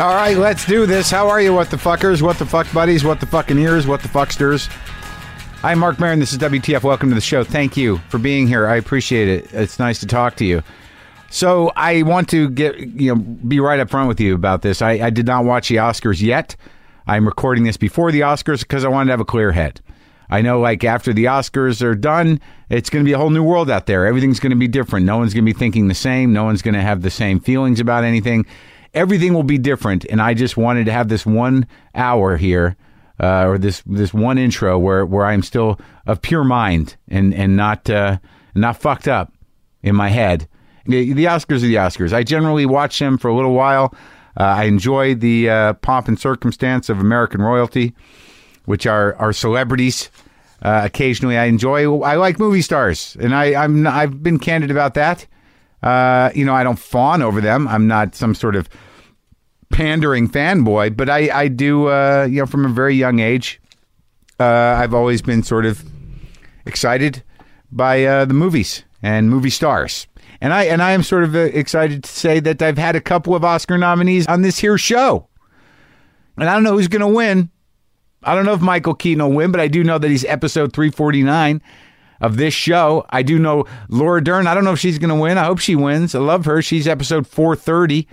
All right, let's do this. How are you, what the fuckers, what the fuck buddies, what the fucking ears, what the fucksters? I'm Marc Maron. This is WTF. Welcome to the show. Thank you for being here. I appreciate it. It's nice to talk to you. So I want to get you know be right up front with you about this. I, I did not watch the Oscars yet. I'm recording this before the Oscars because I wanted to have a clear head. I know, like after the Oscars are done, it's going to be a whole new world out there. Everything's going to be different. No one's going to be thinking the same. No one's going to have the same feelings about anything. Everything will be different. And I just wanted to have this one hour here, uh, or this this one intro where where I'm still of pure mind and and not uh, not fucked up in my head. The, the Oscars are the Oscars. I generally watch them for a little while. Uh, I enjoy the uh, pomp and circumstance of American royalty, which are are celebrities. Uh, occasionally, I enjoy. I like movie stars, and I, I'm I've been candid about that. Uh, you know, I don't fawn over them. I'm not some sort of pandering fanboy, but I I do. Uh, you know, from a very young age, uh, I've always been sort of excited by uh, the movies and movie stars. And I and I am sort of uh, excited to say that I've had a couple of Oscar nominees on this here show. And I don't know who's going to win. I don't know if Michael Keaton will win, but I do know that he's episode 349 of this show. I do know Laura Dern. I don't know if she's going to win. I hope she wins. I love her. She's episode 430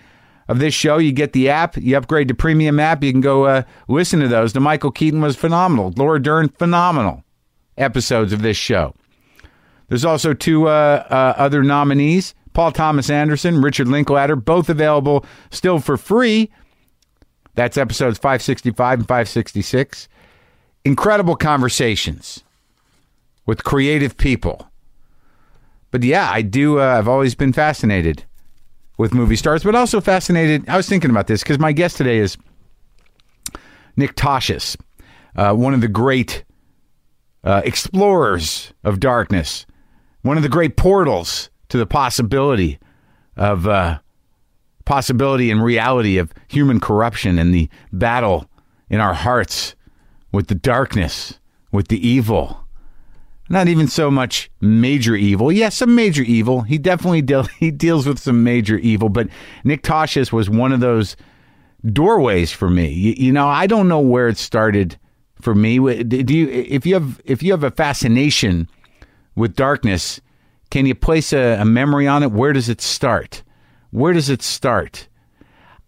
of this show. You get the app, you upgrade to premium app, you can go uh, listen to those. The Michael Keaton was phenomenal. Laura Dern, phenomenal episodes of this show. There's also two uh, uh, other nominees Paul Thomas Anderson, Richard Linklater, both available still for free. That's episodes 565 and 566. Incredible conversations with creative people. But yeah, I do. Uh, I've always been fascinated with movie stars, but also fascinated. I was thinking about this because my guest today is Nick Tosches, uh, one of the great uh, explorers of darkness, one of the great portals to the possibility of uh, possibility and reality of human corruption and the battle in our hearts with the darkness, with the evil. Not even so much major evil. Yes, some major evil. He definitely deal, he deals with some major evil, but Nick Tosches was one of those doorways for me. You, you know, I don't know where it started for me. Do you if you have if you have a fascination with darkness, can you place a, a memory on it? Where does it start? Where does it start?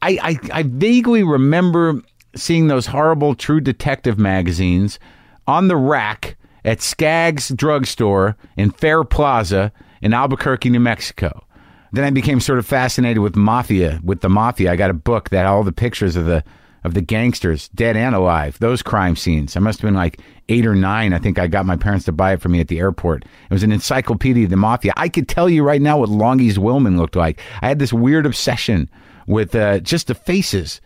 I, I, I vaguely remember seeing those horrible True Detective magazines on the rack at Skaggs Drugstore in Fair Plaza in Albuquerque, New Mexico. Then I became sort of fascinated with mafia. With the mafia, I got a book that had all the pictures of the of the gangsters, dead and alive, those crime scenes. I must have been like eight or nine. I think I got my parents to buy it for me at the airport. It was an encyclopedia of the mafia. I could tell you right now what Longy Zwillman looked like. I had this weird obsession with uh, just the faces,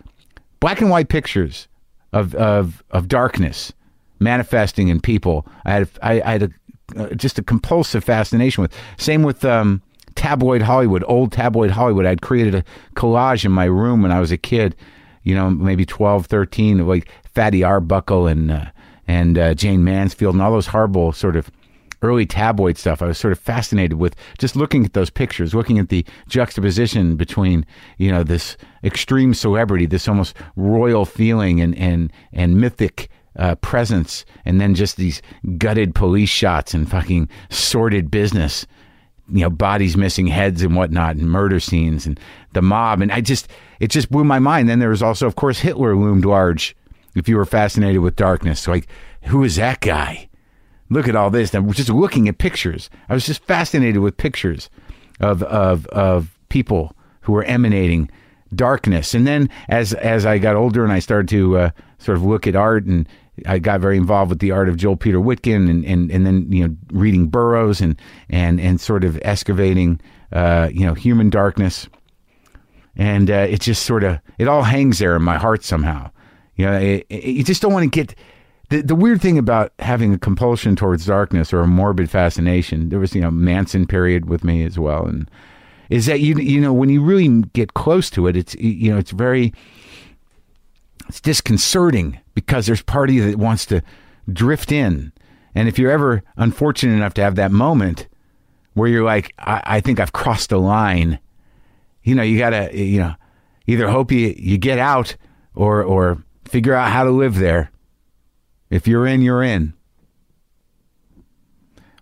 black and white pictures of of of darkness manifesting in people. I had I, I had a, uh, just a compulsive fascination with. Same with. Um, tabloid Hollywood, old tabloid Hollywood. I'd created a collage in my room when I was a kid you know, maybe 12, 13, like Fatty Arbuckle and uh, and uh, Jayne Mansfield and all those horrible sort of early tabloid stuff. I was sort of fascinated with just looking at those pictures, looking at the juxtaposition between you know this extreme celebrity, this almost royal feeling and and and mythic. Uh, presence and then just these gutted police shots and fucking sordid business. You know bodies missing heads and whatnot and murder scenes and the mob. And i just it just blew my mind. Then there was also of course hitler loomed large if you were fascinated with darkness. Like who is that guy? Look at all this. And just looking at pictures. I was just fascinated with pictures of of of people who were emanating darkness. And then as as i got older and i started to uh, sort of look at art and I got very involved with the art of Joel Peter Witkin, and, and, and then you know reading Burroughs and and and sort of excavating uh, you know human darkness, and uh, it just sort of it all hangs there in my heart somehow. You know, it, it, you just don't want to get the the weird thing about having a compulsion towards darkness or a morbid fascination. There was you know Manson period with me as well, and is that you you know when you really get close to it, it's you know it's very it's disconcerting because there's part of you that wants to drift in. And if you're ever unfortunate enough to have that moment where you're like, I, I think I've crossed a line, you know, you gotta, you know, either hope you, you get out or or figure out how to live there. If you're in, you're in.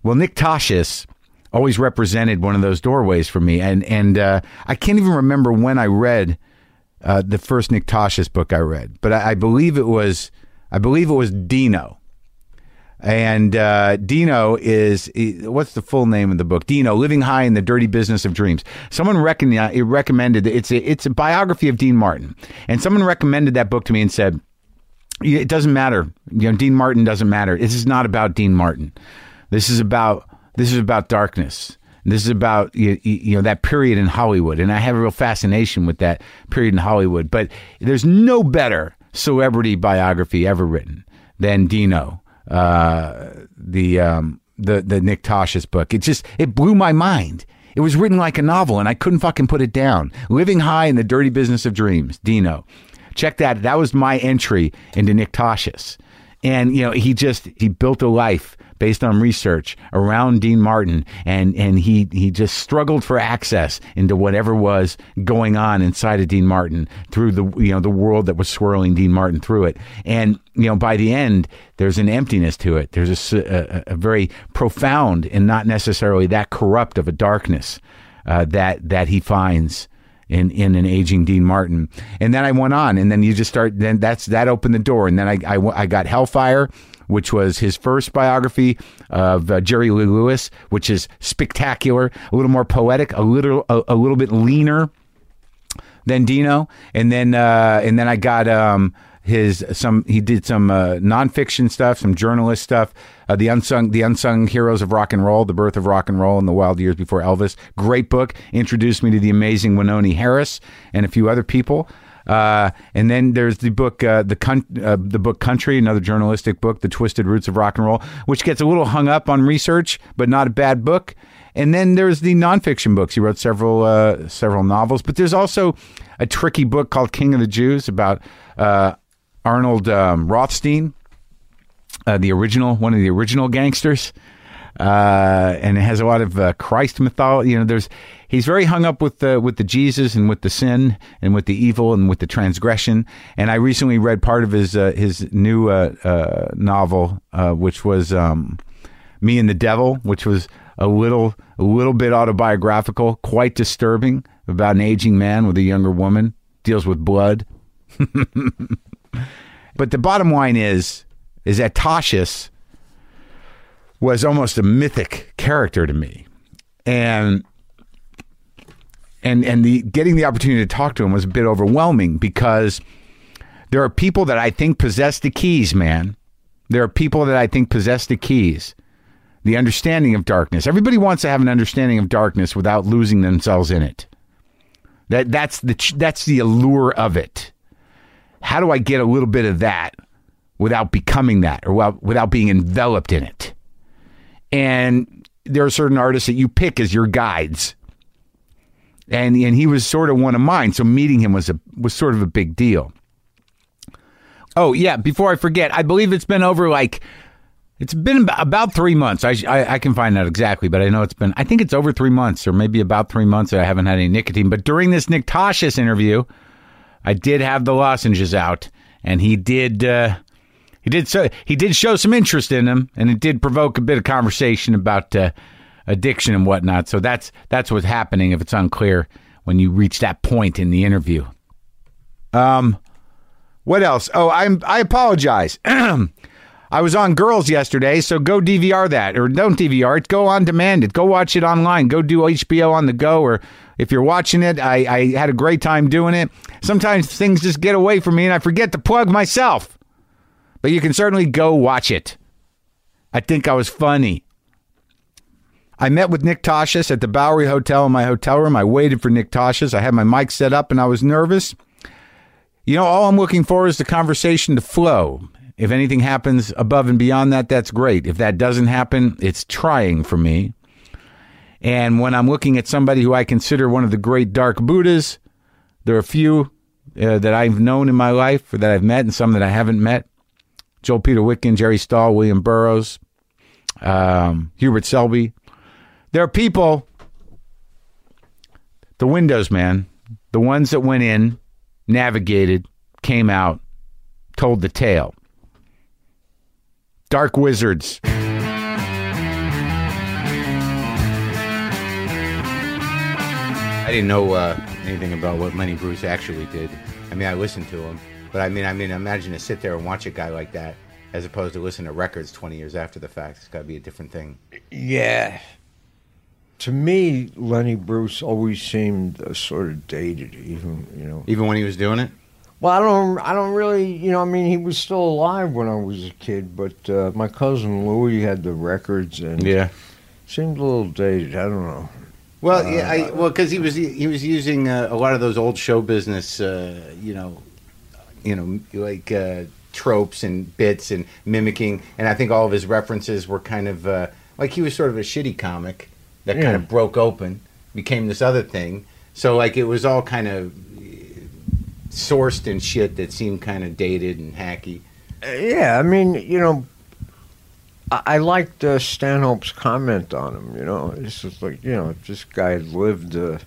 Well, Nick Tosches always represented one of those doorways for me, and and uh, I can't even remember when I read uh, the first Nick Tosches book I read, but I, I believe it was I believe it was Dino. And uh, Dino is what's the full name of the book? Dino, Living High in the Dirty Business of Dreams. Someone recommended recommended it's a it's a biography of Dean Martin, and someone recommended that book to me and said, "It doesn't matter. You know, Dean Martin doesn't matter. This is not about Dean Martin. This is about this is about darkness. This is about you, you know that period in Hollywood, and I have a real fascination with that period in Hollywood. But there's no better celebrity biography ever written than Dino." uh, the um, the the Nick Tosches book. It just it blew my mind. It was written like a novel, and I couldn't fucking put it down. Living High in the Dirty Business of Dreams, Dino. Check that. That was my entry into Nick Tosches. And, you know, he just, he built a life based on research around Dean Martin, and and he he just struggled for access into whatever was going on inside of Dean Martin through the you know the world that was swirling Dean Martin through it, and you know by the end there's an emptiness to it. There's a, a, a very profound and not necessarily that corrupt of a darkness uh, that that he finds in in an aging Dean Martin. And then I went on, and then you just start. Then that's that opened the door, and then I I, I got Hellfire, which was his first biography of uh, Jerry Lee Lewis, which is spectacular, a little more poetic, a little a, a little bit leaner than Dino, and then uh, and then I got um, his some he did some uh, nonfiction stuff, some journalist stuff, uh, the unsung the unsung heroes of rock and roll, the birth of rock and roll in the wild years before Elvis. Great book, introduced me to the amazing Wynonie Harris and a few other people. Uh, and then there's the book, uh, the con- uh, the book Country, another journalistic book, The Twisted Roots of Rock and Roll, which gets a little hung up on research, but not a bad book. And then there's the nonfiction books. He wrote several uh, several novels, but there's also a tricky book called King of the Jews about uh, Arnold um, Rothstein, uh, the original one of the original gangsters uh, and it has a lot of Christ mythology. You know, there's he's very hung up with the with the Jesus and with the sin and with the evil and with the transgression. And I recently read part of his uh, his new uh, uh, novel, uh, which was um, Me and the Devil, which was a little a little bit autobiographical, quite disturbing about an aging man with a younger woman. Deals with blood. but the bottom line is is that Tosches was almost a mythic character to me. And and and the getting the opportunity to talk to him was a bit overwhelming because there are people that I think possess the keys, man. There are people that I think possess the keys. The understanding of darkness. Everybody wants to have an understanding of darkness without losing themselves in it. That that's the that's the allure of it. How do I get a little bit of that without becoming that or without, without being enveloped in it? and there are certain artists that you pick as your guides. And and he was sort of one of mine, so meeting him was a was sort of a big deal. Oh yeah, before I forget, I believe it's been over like it's been about three months. I, I, I can find out exactly, but I know it's been. I think it's over three months, or maybe about three months I haven't had any nicotine. But during this Nick Tosches interview, I did have the lozenges out, and he did. Uh, he did so he did show some interest in him, and it did provoke a bit of conversation about uh, addiction and whatnot. So that's that's what's happening if it's unclear when you reach that point in the interview. Um, what else? Oh, I'm I apologize. I was on Girls yesterday, so go DVR that, or don't DVR it. Go on demand it. Go watch it online. Go do HBO on the go, or if you're watching it, I, I had a great time doing it. Sometimes things just get away from me, and I forget to plug myself but you can certainly go watch it. I think I was funny. I met with Nick Tosches at the Bowery Hotel in my hotel room. I waited for Nick Tosches. I had my mic set up and I was nervous. You know, all I'm looking for is the conversation to flow. If anything happens above and beyond that, that's great. If that doesn't happen, it's trying for me. And when I'm looking at somebody who I consider one of the great dark Buddhas, there are a few uh, that I've known in my life or that I've met and some that I haven't met. Joel Peter Witkin, Jerry Stahl, William Burroughs, um, Hubert Selby. There are people, the windows, man, the ones that went in navigated, came out, told the tale. Dark Wizards. I didn't know uh, anything about what Lenny Bruce actually did. I mean, I listened to him, but I mean, I mean, imagine to sit there and watch a guy like that, as opposed to listen to records twenty years after the fact. It's got to be a different thing. Yeah. To me, Lenny Bruce always seemed uh, sort of dated, even you know. Even when he was doing it. Well, I don't, I don't really, you know. I mean, he was still alive when I was a kid, but uh, my cousin Louis had the records and Yeah. seemed a little dated. I don't know. Well, yeah, I, well, because he was he was using uh, a lot of those old show business, uh, you know, you know, like uh, tropes and bits and mimicking, and I think all of his references were kind of uh, like he was sort of a shitty comic that kind of broke open, became this other thing. So like it was all kind of sourced and shit that seemed kind of dated and hacky. Uh, yeah, I mean, you know, I, I liked uh, Stanhope's comment on him. You know, it's just like you know, if this guy had lived, uh,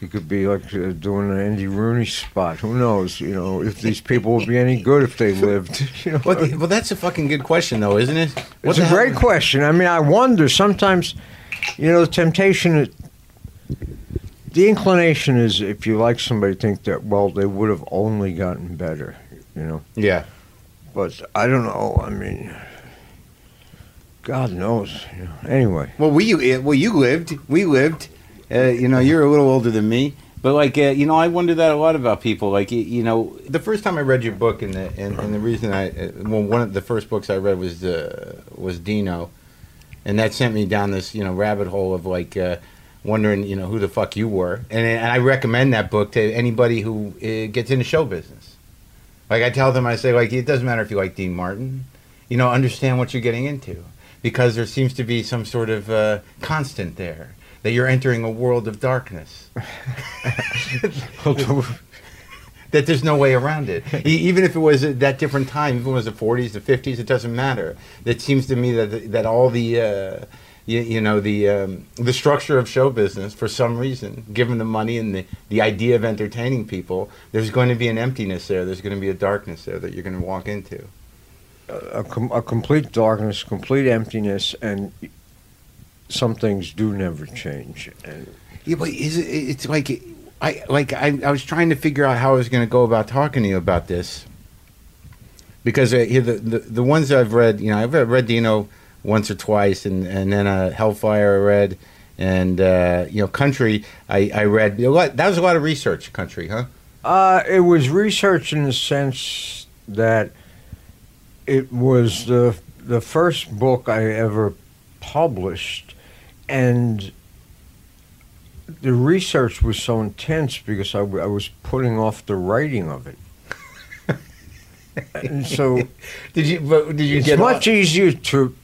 he could be like uh, doing an Andy Rooney spot. Who knows? You know, if these people would be any good if they lived. You know, Well, well, that's a fucking good question, though, isn't it? What it's a hell- great question. I mean, I wonder sometimes. You know, the temptation, the inclination is if you like somebody, think that well, they would have only gotten better. You know. Yeah. But I don't know. I mean, God knows. You know. Anyway, Well, we well you lived. We lived. Uh, you know, you're a little older than me, but like uh, you know, I wonder that a lot about people. Like you, you know, the first time I read your book, and the and, and the reason I uh, well, one of the first books I read was uh, was Dino, and that sent me down this you know rabbit hole of like. Uh, Wondering, you know, who the fuck you were, and, and I recommend that book to anybody who uh, gets into show business. Like I tell them, I say, like it doesn't matter if you like Dean Martin, you know, understand what you're getting into because there seems to be some sort of uh, constant there that you're entering a world of darkness. that there's no way around it. E- even if it was at that different time, even if it was the 40s, the 50s, it doesn't matter. It seems to me that that all the uh, you, you know the um, the structure of show business, for some reason, given the money and the, the idea of entertaining people, there's going to be an emptiness there. There's going to be a darkness there that you're going to walk into. a, com- a complete darkness, complete emptiness, and some things do never change. And Yeah, but is it, it's like I like I, I was trying to figure out how I was going to go about talking to you about this because uh, the, the the ones I've read, you know, I've read Dino once or twice, and and then uh, Hellfire I read, and uh, you know, Country I I read. A lot, that was a lot of research. Country, huh? uh, it was research in the sense that it was the the first book I ever published, and the research was so intense because I was putting off the writing of it. and so Did you? But did you it's get much easier to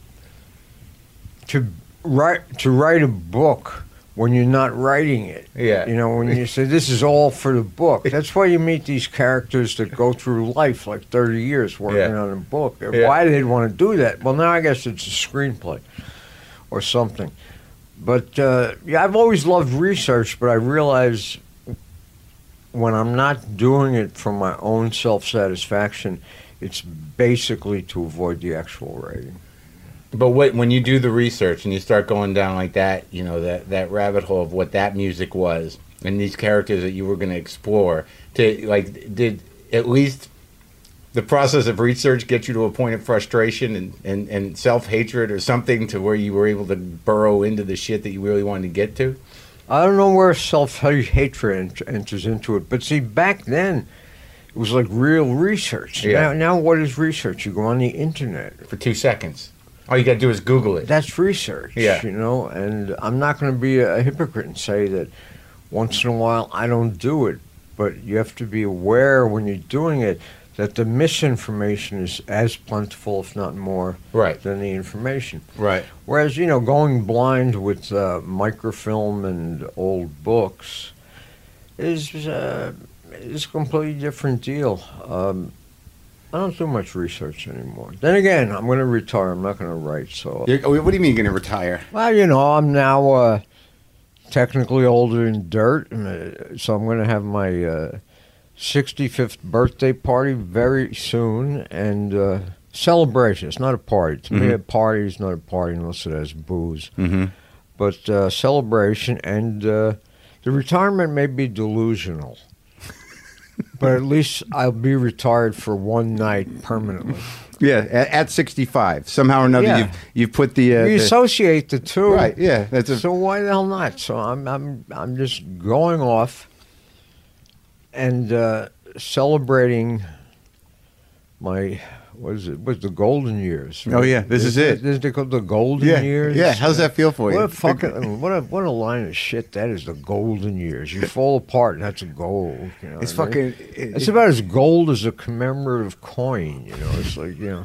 to write to write a book when you're not writing it. Yeah. You know, when you say this is all for the book. That's why you meet these characters that go through life like 30 years working Yeah. on a book. Yeah. Why did they want to do that? Well, now I guess it's a screenplay or something. But uh, yeah, I've always loved research, but I realize when I'm not doing it for my own self satisfaction, it's basically to avoid the actual writing. But what, when you do the research and you start going down like that, you know that that rabbit hole of what that music was and these characters that you were going to explore, to like, did at least the process of research get you to a point of frustration and, and, and self hatred or something to where you were able to burrow into the shit that you really wanted to get to? I don't know where self hatred enters into it, but see, back then it was like real research. Yeah. Now, now what is research? You go on the internet. For two seconds, all you got to do is Google it. That's research. Yeah. You know, and I'm not going to be a hypocrite and say that once in a while I don't do it, but you have to be aware when you're doing it that the misinformation is as plentiful, if not more, Right, than the information. right. Whereas, you know, going blind with uh, microfilm and old books is uh, is a completely different deal. Um, I don't do much research anymore. Then again, I'm going to retire. I'm not going to write. So, You're, what do you mean you're going to retire? well, you know, I'm now uh, technically older than dirt, and, uh, so I'm going to have my uh, 65th birthday party very soon, and uh, celebration. It's not a party. To me, a party is not a party unless it has booze. Mm-hmm. But uh, celebration, and uh, the retirement may be delusional. but at least I'll be retired for one night permanently. Yeah, at, at 65, somehow or another, Yeah. you've you've put the, uh, we associate the two. right. Yeah, that's a so why the hell not? So I'm I'm I'm just going off and uh, celebrating my what is it? What's the golden years? Oh, yeah, this is it. This is called the golden yeah, years. yeah. How's that feel for you? What a fucking what a what a line of shit that is. The golden years. You fall apart, and that's a gold. You know It's what I mean? fucking. it- It's about as gold as a commemorative coin. You know, it's like you know,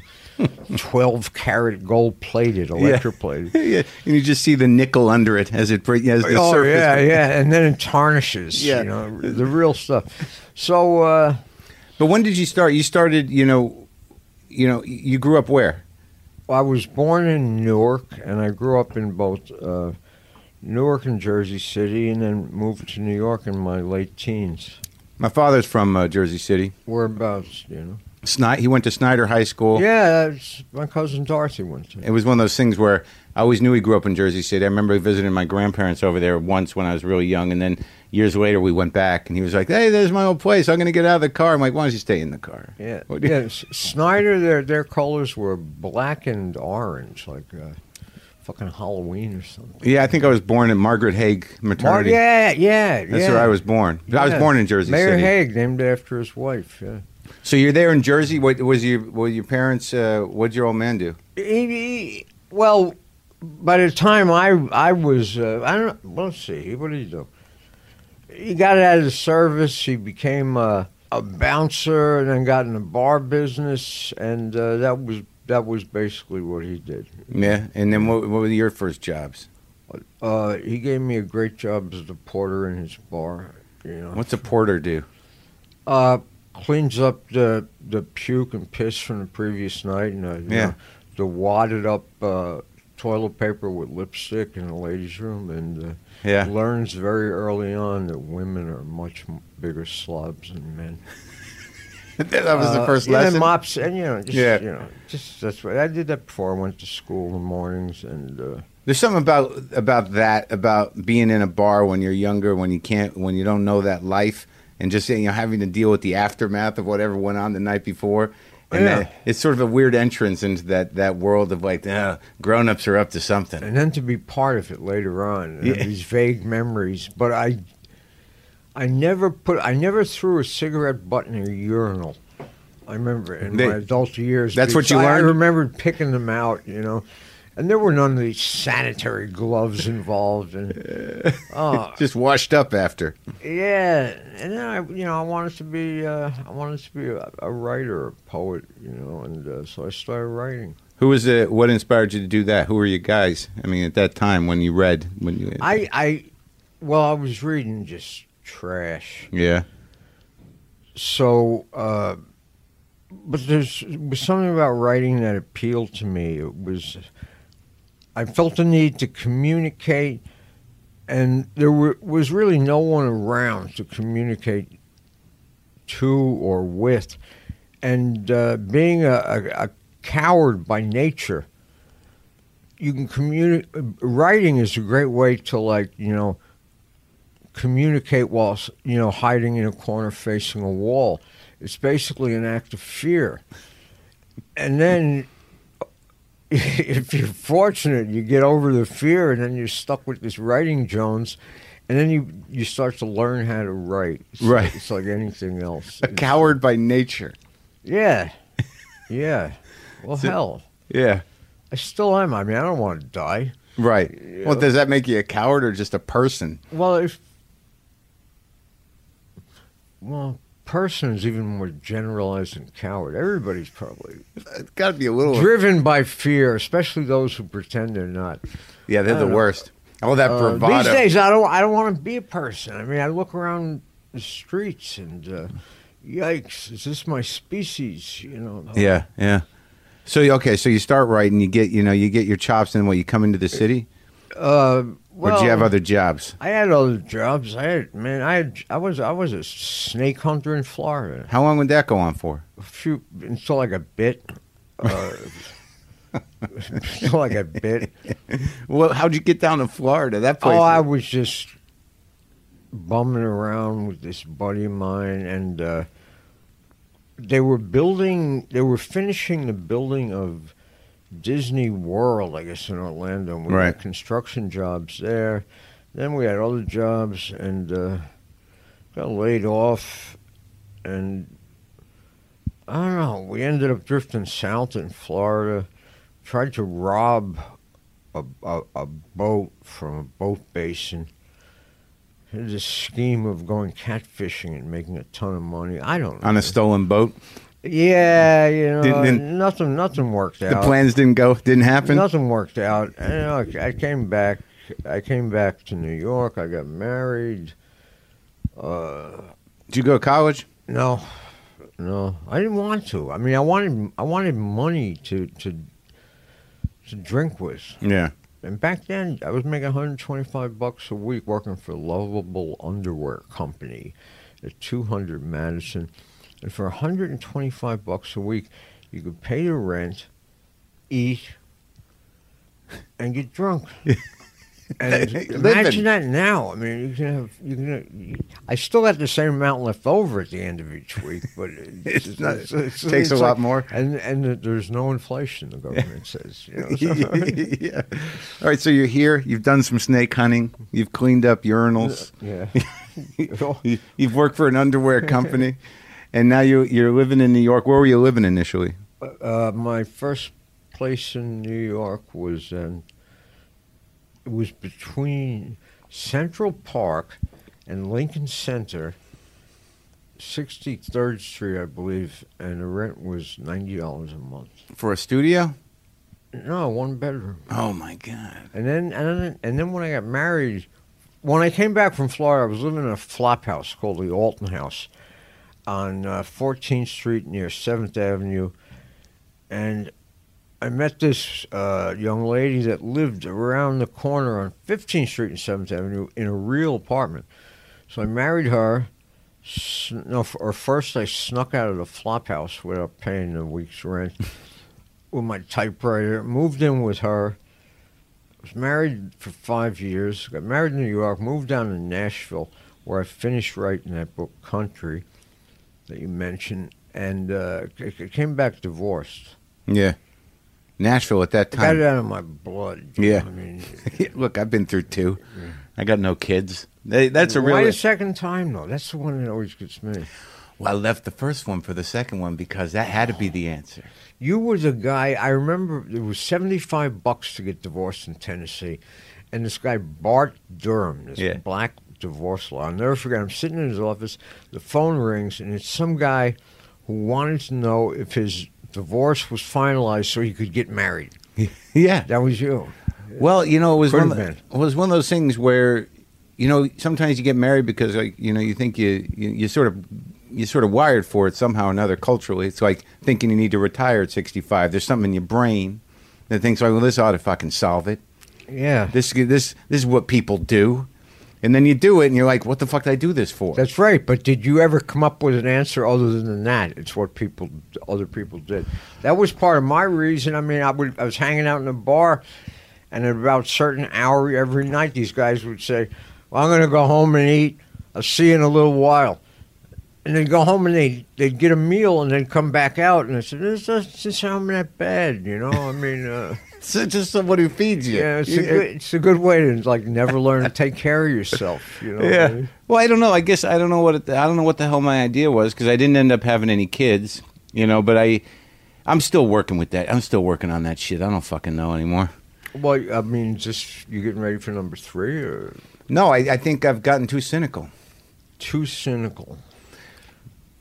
twelve karat gold plated, electroplated. yeah, and you just see the nickel under it as it as the oh surface. yeah, yeah, and then it tarnishes. Yeah. you know, the real stuff. So uh, But when did you start? You started, you know, you know, you grew up where? I was born in Newark, and I grew up in both uh, Newark and Jersey City, and then moved to New York in my late teens. My father's from uh, Jersey City. Whereabouts, you know? Sni- he went to Snyder High School. Yeah, that's my cousin Dorothy went to. It was one of those things where I always knew he grew up in Jersey City. I remember visiting my grandparents over there once when I was really young, and then years later we went back, and he was like, "Hey, there's my old place. I'm going to get out of the car." I'm like, "Why don't you stay in the car?" Yeah, What yeah. S- Snyder, their their colors were black and orange, like uh, fucking Halloween or something. Yeah, I think I was born at Margaret Hague Mar- Maternity. yeah, yeah, That's yeah. where I was born. I was born in Jersey Mayor City. Mayor Hague, named after his wife. Yeah. So you're there in Jersey. What was your were your parents? Uh, what'd your old man do? He, he- well, by the time I I was, uh, I don't. Let's see. What did he do? He got out of the service. He became uh, a bouncer, and then got in the bar business, and uh, that was that was basically what he did. Yeah, and then what, what were your first jobs? Uh, he gave me a great job as the porter in his bar. You know, What's a porter do? uh, cleans up the the puke and piss from the previous night, and uh, Yeah. know, the wadded up uh, toilet paper with lipstick in the ladies' room, and uh, Yeah, learns very early on that women are much bigger slobs than men. that was the Uh, first lesson. mops, and you know, just, Yeah. you know, just that's what I did that before I went to school in the mornings, and uh, There's something about about that about being in a bar when you're younger, when you can't, when you don't know that life, and just you know having to deal with the aftermath of whatever went on the night before. And Yeah. that, it's sort of a weird entrance into that, that world of like, uh, grown ups are up to something. and then to be part of it later on, have Yeah. these vague memories. But I, I never put, I never threw a cigarette butt in a urinal. I remember in They- my adult years. That's what you learned? I remembered picking them out, you know, and there were none of these sanitary gloves involved, and oh, Just washed up after. yeah, and then I, you know, I wanted to be, uh, I wanted to be a, a writer, a poet, you know, and uh, so I started writing. Who was it? What inspired you to do that? Who were you guys? I mean, at that time when you read, when you, I, I, well, I was reading just trash. yeah, So, uh, but there's was something about writing that appealed to me. It was, I felt the need to communicate, and there were, was really no one around to communicate to or with. And uh, being a, a, a coward by nature, you can communicate. Writing is a great way to, like, you know, communicate while you know hiding in a corner facing a wall. It's basically an act of fear. And then if you're fortunate, you get over the fear and then you're stuck with this writing Jones and then you you start to learn how to write. It's Right. Like, it's like anything else. a It's- coward by nature. Yeah. Yeah. Well, So- hell. Yeah, I still am. I mean, I don't want to die. right. Yeah. Well, does that make you a coward or just a person? Well, if well, person is even more generalized than coward. Everybody's probably It's got to be a little. driven by fear, especially those who pretend they're not. Yeah, they're the know. worst. All that Uh, bravado. these days, I don't. I don't want to be a person. I mean, I look around the streets and, uh, yikes! Is this my species? You know. Yeah, yeah. So okay, so you start writing, you get you know you get your chops, and what you come into the city. Uh, or did you have other jobs? I had other jobs. I had man. I had. I was. I was a snake hunter in Florida. How long would that go on for? A few until I got bit. Uh, until like a bit. Well, how'd you get down to Florida? That place. Oh, I was just bumming around with this buddy of mine, and uh, they were building. They were finishing the building of Disney World, I guess, in Orlando. and We Right. had construction jobs there. Then we had other jobs, and uh, got laid off, and I don't know. We ended up drifting south in Florida. Tried to rob a, a, a boat from a boat basin. Had this scheme of going catfishing and making a ton of money. I don't know. on a stolen boat. Yeah, you know, Didn't- nothing. Nothing worked The out. The plans didn't go, didn't happen. Nothing worked out. You know, I came back. I came back to New York. I got married. Uh, Did you go to college? no, no, I didn't want to. I mean, I wanted. I wanted money to to to drink with. Yeah. And back then, I was making 125 bucks a week working for Lovable Underwear Company at 200 Madison. And for 125 bucks a week, you could pay the rent, eat, and get drunk. And imagine that now. I mean, you can have you can. I still got the same amount left over at the end of each week, but it's, It's not- takes a lot like- more. And and there's no inflation. The government says. You know, so- yeah. All right, so you're here. You've done some snake hunting. You've cleaned up uh, urinals. Yeah. You've worked for an underwear company, and now you you're living in New York. Where were you living initially? Uh, my first place in New York was um, it was between Central Park and Lincoln Center, 63rd Street, I believe, and the rent was ninety dollars a month. For a studio? No, one bedroom. Oh my god! And then and then and then when I got married, when I came back from Florida, I was living in a flop house called the Alton House on uh, 14th Street near Seventh Avenue, and I met this uh, young lady that lived around the corner on 15th Street and Seventh Avenue in a real apartment. So I married her. No, or first I snuck out of the flop house without paying a week's rent with my typewriter. Moved in with her was married for five years. Got married in New York. Moved down to Nashville, where I finished writing that book, Country, that you mentioned, and uh, c- came back divorced. Yeah, Nashville at that I got it out of my blood. Yeah. I mean, Look, I've been through two. I got no kids. They, that's a real. why the second time though? That's the one that always gets me. Well, I left the first one for the second one because that had to be the answer. You were the guy. I remember it was seventy-five bucks to get divorced in Tennessee, and this guy Bart Durham, this Yeah. black divorce law. I'll never forget. I'm sitting in his office. The phone rings, and it's some guy who wanted to know if his divorce was finalized so he could get married. yeah. That was you. Well, you know, it was one. Of, it was one of those things where, you know, sometimes you get married because, like, you know, you think you you, you sort of you sort of wired for it somehow or another culturally. It's like thinking you need to retire at sixty five. There's something in your brain that thinks, like, well, this ought to fucking solve it. Yeah. This this this is what people do, and then you do it, and you're like, what the fuck did I do this for? That's right. But did you ever come up with an answer other than that? It's what people, other people did. That was part of my reason. I mean, I would, I was hanging out in a bar, and at about a certain hour every night, these guys would say, "Well, I'm going to go home and eat. I'll see you in a little while." And they'd go home and they'd, they'd get a meal and then come back out. And I said, This doesn't sound that bad, you know? I mean, uh, It's just someone who feeds you. yeah, it's a, You- good, it's a good way to, like, never learn to take care of yourself, you know? what I Yeah. mean? Well, I don't know. I guess I don't know what it, I don't know what the hell my idea was because I didn't end up having any kids, you know. But I, I'm still working with that. I'm still working on that shit. I don't fucking know anymore. Well, I mean, just you getting ready for number three or No, I, I think I've gotten too cynical. too cynical?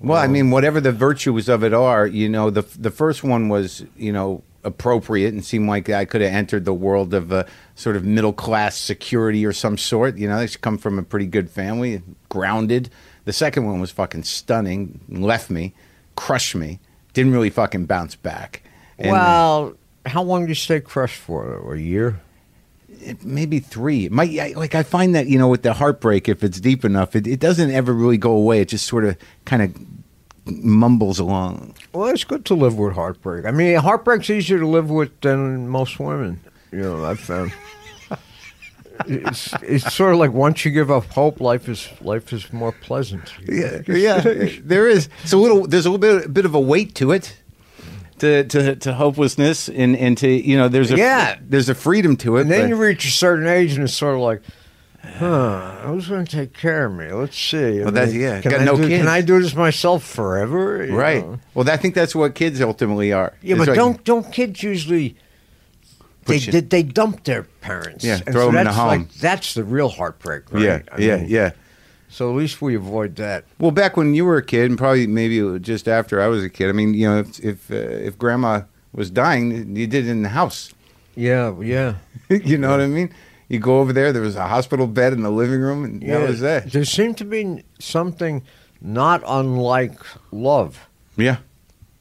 Well, I mean, whatever the virtues of it are, you know, the the first one was, you know, appropriate and seemed like I could have entered the world of a sort of middle class security or some sort. You know, I come from a pretty good family, grounded. The second one was fucking stunning, left me, crushed me, didn't really fucking bounce back. And, uh, well, how long did you stay crushed for? A year? maybe three. Might I- like I find that you know with the heartbreak, if it's deep enough, it, it doesn't ever really go away. It just sort of kind of mumbles along. Well, it's good to live with heartbreak. I mean, heartbreak's easier to live with than most women. You know, I've found. It's, it's sort of like once you give up hope, life is life is more pleasant. Yeah, yeah. there is. It's a little. There's a little bit, bit of a weight to it, to to, to hopelessness, and and to you know, there's a Yeah. there's a freedom to it. And then but- you reach a certain age, and it's sort of like, huh, who's going to take care of me? Let's see. I Well, that's- yeah, Can got I, no do, kids. can I do this myself forever? You right. know? Well, I think that's what kids ultimately are. Yeah, It's but like- don't don't kids usually they, they they dump their parents? Yeah, And throw them in a that's home. Like, that's the real heartbreak, right? Yeah, I yeah, mean, yeah. So at least we avoid that. Well, back when you were a kid, and probably maybe just after I was a kid. I mean, you know, if if, uh, if grandma was dying, you did it in the house. Yeah, yeah, you know what I mean? You go over there. There was a hospital bed in the living room, and yeah. that was that. There seemed to be something not unlike love Yeah,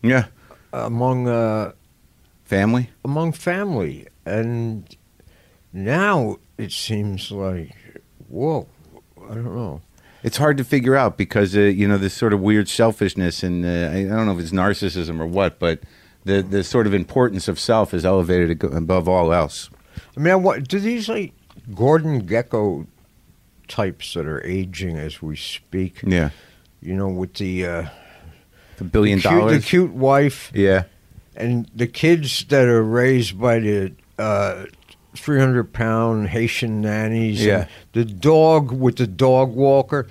yeah. among uh, Family. among family, and now it seems like whoa, I don't know. It's hard to figure out because uh, you know this sort of weird selfishness, and uh, I I don't know if it's narcissism or what, but the the sort of importance of self is elevated above all else. I mean, what do these like Gordon Gekko types that are aging as we speak? Yeah, You know, with the uh, the billion cute, the dollars. cute wife Yeah, and the kids that are raised by the uh, 300 pound Haitian nannies. Yeah. the dog with the dog walker.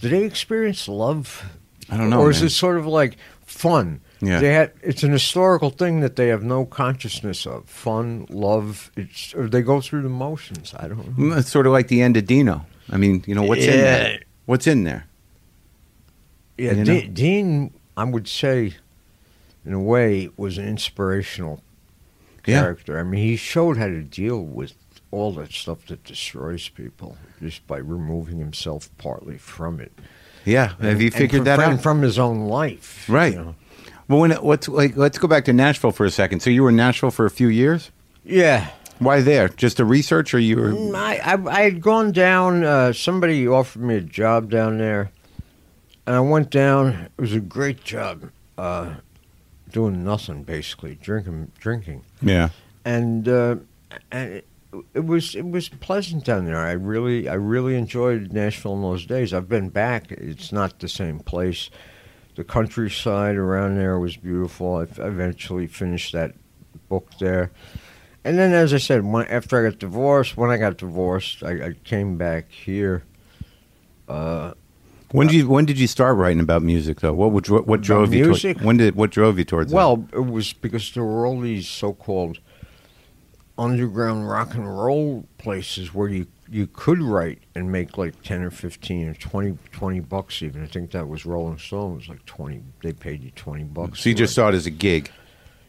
Do they experience love? I don't know, Or is man. it sort of like fun? Yeah. They had, it's an historical thing that they have no consciousness of. Fun, love, it's, or they go through the motions. I don't know. Mm, it's sort of like the end of Dino. I mean, you know what's in there? What's in there? Yeah, You know? De- Dean, I would say, in a way, was an inspirational Yeah. character. I mean, he showed how to deal with all that stuff that destroys people just by removing himself partly from it. Yeah, have And- you figured from, that from, out? from his own life? Right. you know. Well, when it, what's like? Let's go back to Nashville for a second. So you were in Nashville for a few years. Yeah. Why there? Just a research, or you were? Mm, I, I, I had gone down, uh, somebody offered me a job down there, and I went down. It was a great job, uh, doing nothing, basically, drinking, drinking. Yeah. and uh, and it, it was it was pleasant down there. I really I really enjoyed Nashville in those days. I've been back. It's not the same place. The countryside around there was beautiful. I eventually finished that book there, and then as I said, when, after I got divorced, when I got divorced, I, I came back here. Uh, When did you When did you start writing about music though? What would, what, what drove you? music? Toward, when did what drove you towards? that? Well, it was because there were all these so-called underground rock and roll places where you you could write and make like 10 or 15 or 20, 20 bucks even. I think that was Rolling Stone. It was like 20. They paid you 20 bucks. so you just saw it as a gig.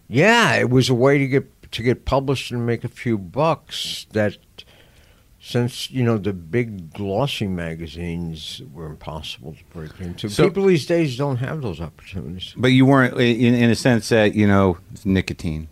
Yeah, it was a way to get to get published and make a few bucks that since, you know, the big glossy magazines were impossible to break into. So- People these days don't have those opportunities. But you weren't in, in a sense that you know it's nicotine.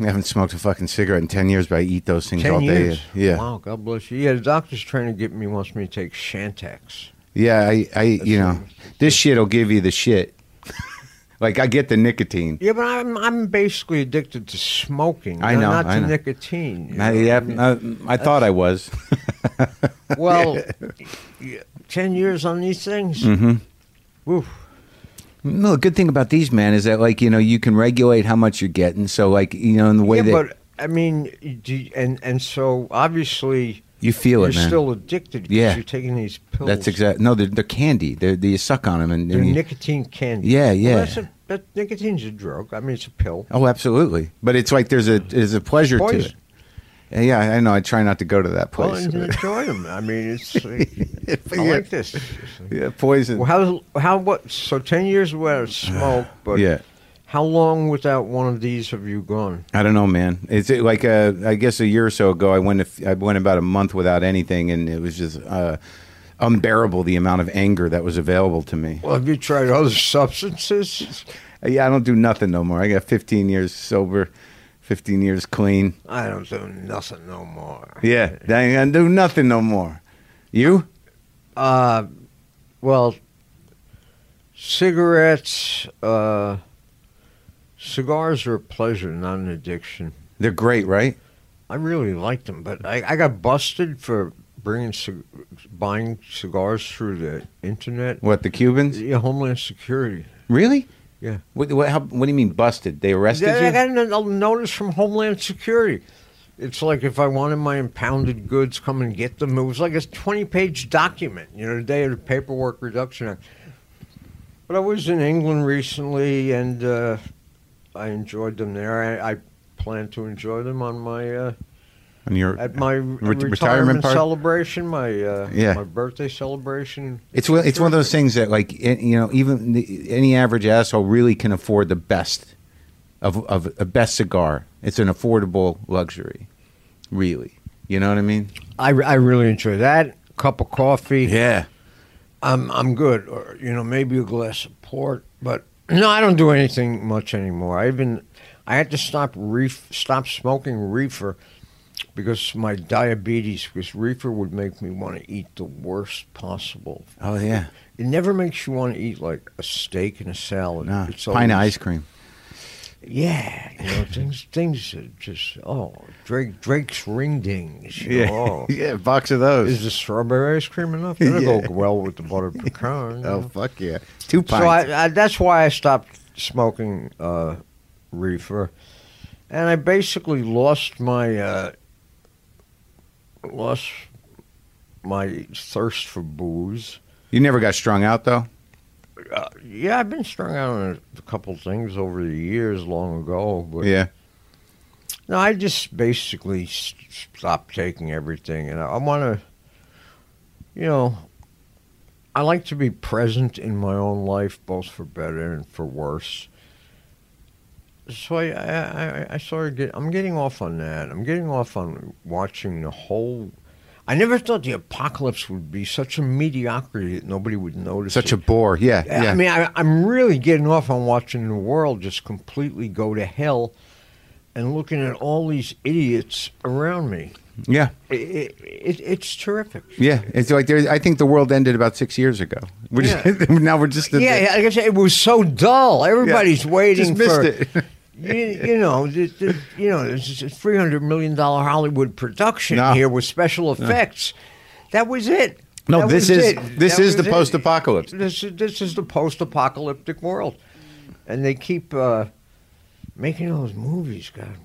I haven't smoked a fucking cigarette in ten years, but I eat those things all day. years. Yeah, Wow, God bless you. Yeah, the doctor's trying to get me, wants me to take Chantix. yeah. I, I, you know, this shit'll give you the shit. like I get the nicotine. Yeah, but I'm I'm basically addicted to smoking. I not- know, not I to know. nicotine. you I, yeah, I mean, I, I thought I was. well, yeah, ten years on these things. Mm-hmm. Oof. No, the good thing about these, man, is that like you know you can regulate how much you're getting. So like you know in the way yeah, that but I mean, you- and and so obviously you feel it. you're it, man. still addicted because Yeah. you're taking these pills. That's exact. No, they're, they're candy. They're, they you suck on them and, They're nicotine candy. Yeah, Well, yeah. that's a, that, nicotine's a drug. I mean, it's a pill. Oh, absolutely. But it's like there's a there's a pleasure to it. Yeah, I know. I try not to go to that Well, place. and enjoy them. I mean, it's. I Yeah. like this. yeah, poison. Well, how how what? So ten years without smoke, but yeah, how long without one of these have you gone? I don't know, man. It's uh, like uh, I guess a year or so ago, I went. a f- I went about a month without anything, and it was just uh, unbearable the amount of anger that was available to me. Well, have you tried other substances? Uh, Yeah, I don't do nothing no more. I got 15 years sober, 15 years clean. I don't do nothing no more. Yeah, they ain't gonna do nothing no more. You? Uh, well, cigarettes, uh, cigars are a pleasure, not an addiction. They're great, right? I really like them, but I, I got busted for bringing cig- buying cigars through the internet. What the Cubans? Yeah, Homeland Security. Really? Yeah. What, what, how, what do you mean busted? They arrested you? I got a a notice from Homeland Security. It's like if I wanted my impounded goods, come and get them. It was like a 20 page document, you know, the day of the Paperwork Reduction Act. But I was in England recently and uh, I enjoyed them there. I, I plan to enjoy them on my uh, On your, at my retirement retirement, party? celebration, my uh, Yeah. my birthday celebration. It's one- it's one of those things that like you know even the, any average asshole really can afford the best of of a best cigar. It's an affordable luxury, really. You know what I mean? I, I really enjoy that. Cup of coffee. Yeah. I'm I'm good, or you know maybe a glass of port, but no, I don't do anything much anymore. I even I had to stop reef stop smoking reefer because my diabetes. Because reefer would make me want to eat the worst possible. Oh yeah. It never makes you want to eat like a steak and a salad. No. It's Pint of always- ice cream. Yeah, you know things things are just oh Drake Drake's ring dings. You know, oh. yeah. A box of those. Is the strawberry ice cream enough? That'll Yeah. go well with the butter pecan. oh know? fuck yeah. Two pints. So I, I, that's why I stopped smoking uh, reefer, and I basically lost my uh, lost my thirst for booze. you never got strung out though. Uh, yeah, I've been strung out on a, couple things over the years, long ago. But Yeah. no, I just basically stopped taking everything, and I, I want to, you know, I like to be present in my own life, both for better and for worse. So I, I, I, I started get. I'm getting off on that. I'm getting off on watching the whole. I never thought the apocalypse would be such a mediocrity that nobody would notice. Such it. a bore. Yeah. Yeah. I mean, I, I'm really getting off on watching the world just completely go to hell, and looking at all these idiots around me. yeah. It, it, it, it's terrific. Yeah. It's like there. I think the world ended about six years ago. We're just, now we're just. Yeah, yeah, like I said, it was so dull. Everybody's waiting Just missed for. You, you know, the, the, you know, it's a three hundred million dollar Hollywood production No. here with special effects. That was it. No, That this is it. this That is the post-apocalypse. This is this is the post-apocalyptic world, and they keep uh, making those movies. God,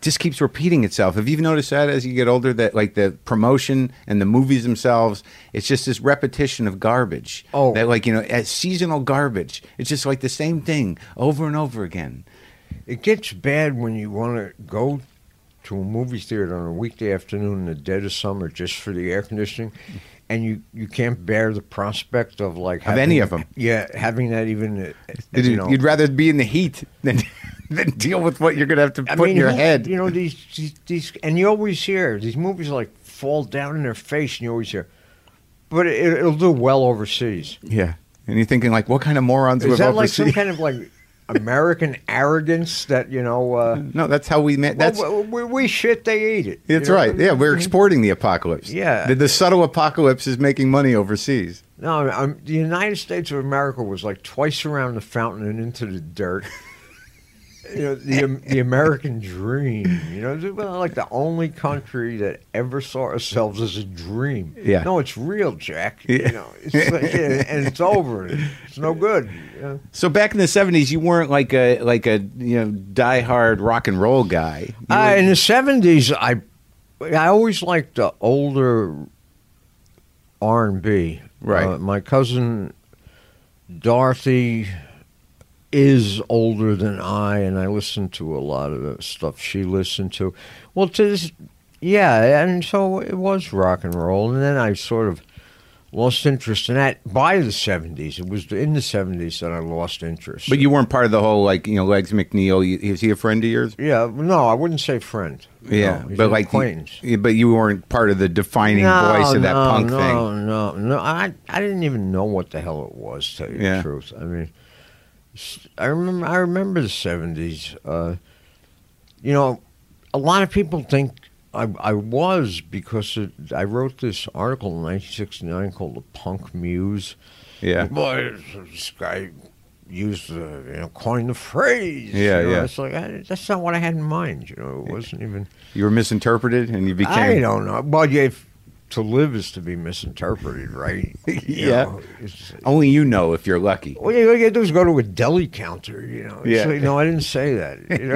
just keeps repeating itself. Have you noticed that as you get older that like the promotion and the movies themselves, it's just this repetition of garbage. Oh. that like you know, as seasonal garbage. It's just like the same thing over and over again. It gets bad when you want to go to a movie theater on a weekday afternoon in the dead of summer just for the air conditioning, and you, you can't bear the prospect of like Of any of them. Yeah, having that even. uh, You'd, know, you'd rather be in the heat than than deal with what you're gonna have to I put mean, in your who- head. You know these, these these and you always hear these movies like fall down in their face, and you always hear, but it, it'll do well overseas. yeah, and you're thinking like, what kind of morons Is that like some kind of like American arrogance that you know? Uh, no, that's how we met. That's well, we, we shit, they eat it. you know? right. Yeah, we're exporting the apocalypse. Yeah. the, the subtle apocalypse is making money overseas. No, um, the United States of America was like twice around the fountain and into the dirt. You know, the the American dream. You know, we're like the only country that ever saw ourselves as a dream. Yeah. No, it's real, Jack. Yeah. You know, it's like, and it's over. It's no good. you know. So back in the '70s, you weren't like a like a you know diehard rock and roll guy. Uh, in the seventies, I I always liked the older R and B. Right. Uh, my cousin Dorothy is older than I, and I listen to a lot of the stuff she listened to. Well, to this, yeah, and so it was rock and roll, and then I sort of lost interest in that by the seventies. It was in the seventies that I lost interest. but you weren't part of the whole like you know Legs McNeil. Is he a friend of yours? yeah, no, I wouldn't say friend. Yeah, No, but like acquaintance. yeah, but you weren't part of the defining voice of that no, punk no, thing. No, no, I I didn't even know what the hell it was. To tell you Yeah. the truth, I mean, I remember I remember the seventies. Uh, you know, a lot of people think I, I was because it, I wrote this article in 1969 called "The Punk Muse." Yeah. Boy, this guy used the you know coined the phrase. Yeah, you know, yeah. It's like I, that's not what I had in mind. You know, it wasn't even. You were misinterpreted, and you became. I don't know. Well, if, to live is to be misinterpreted, right? You Yeah. know, Only you know if you're lucky. all you do is go to a deli counter, you know. It's Yeah. like, no, I didn't say that. You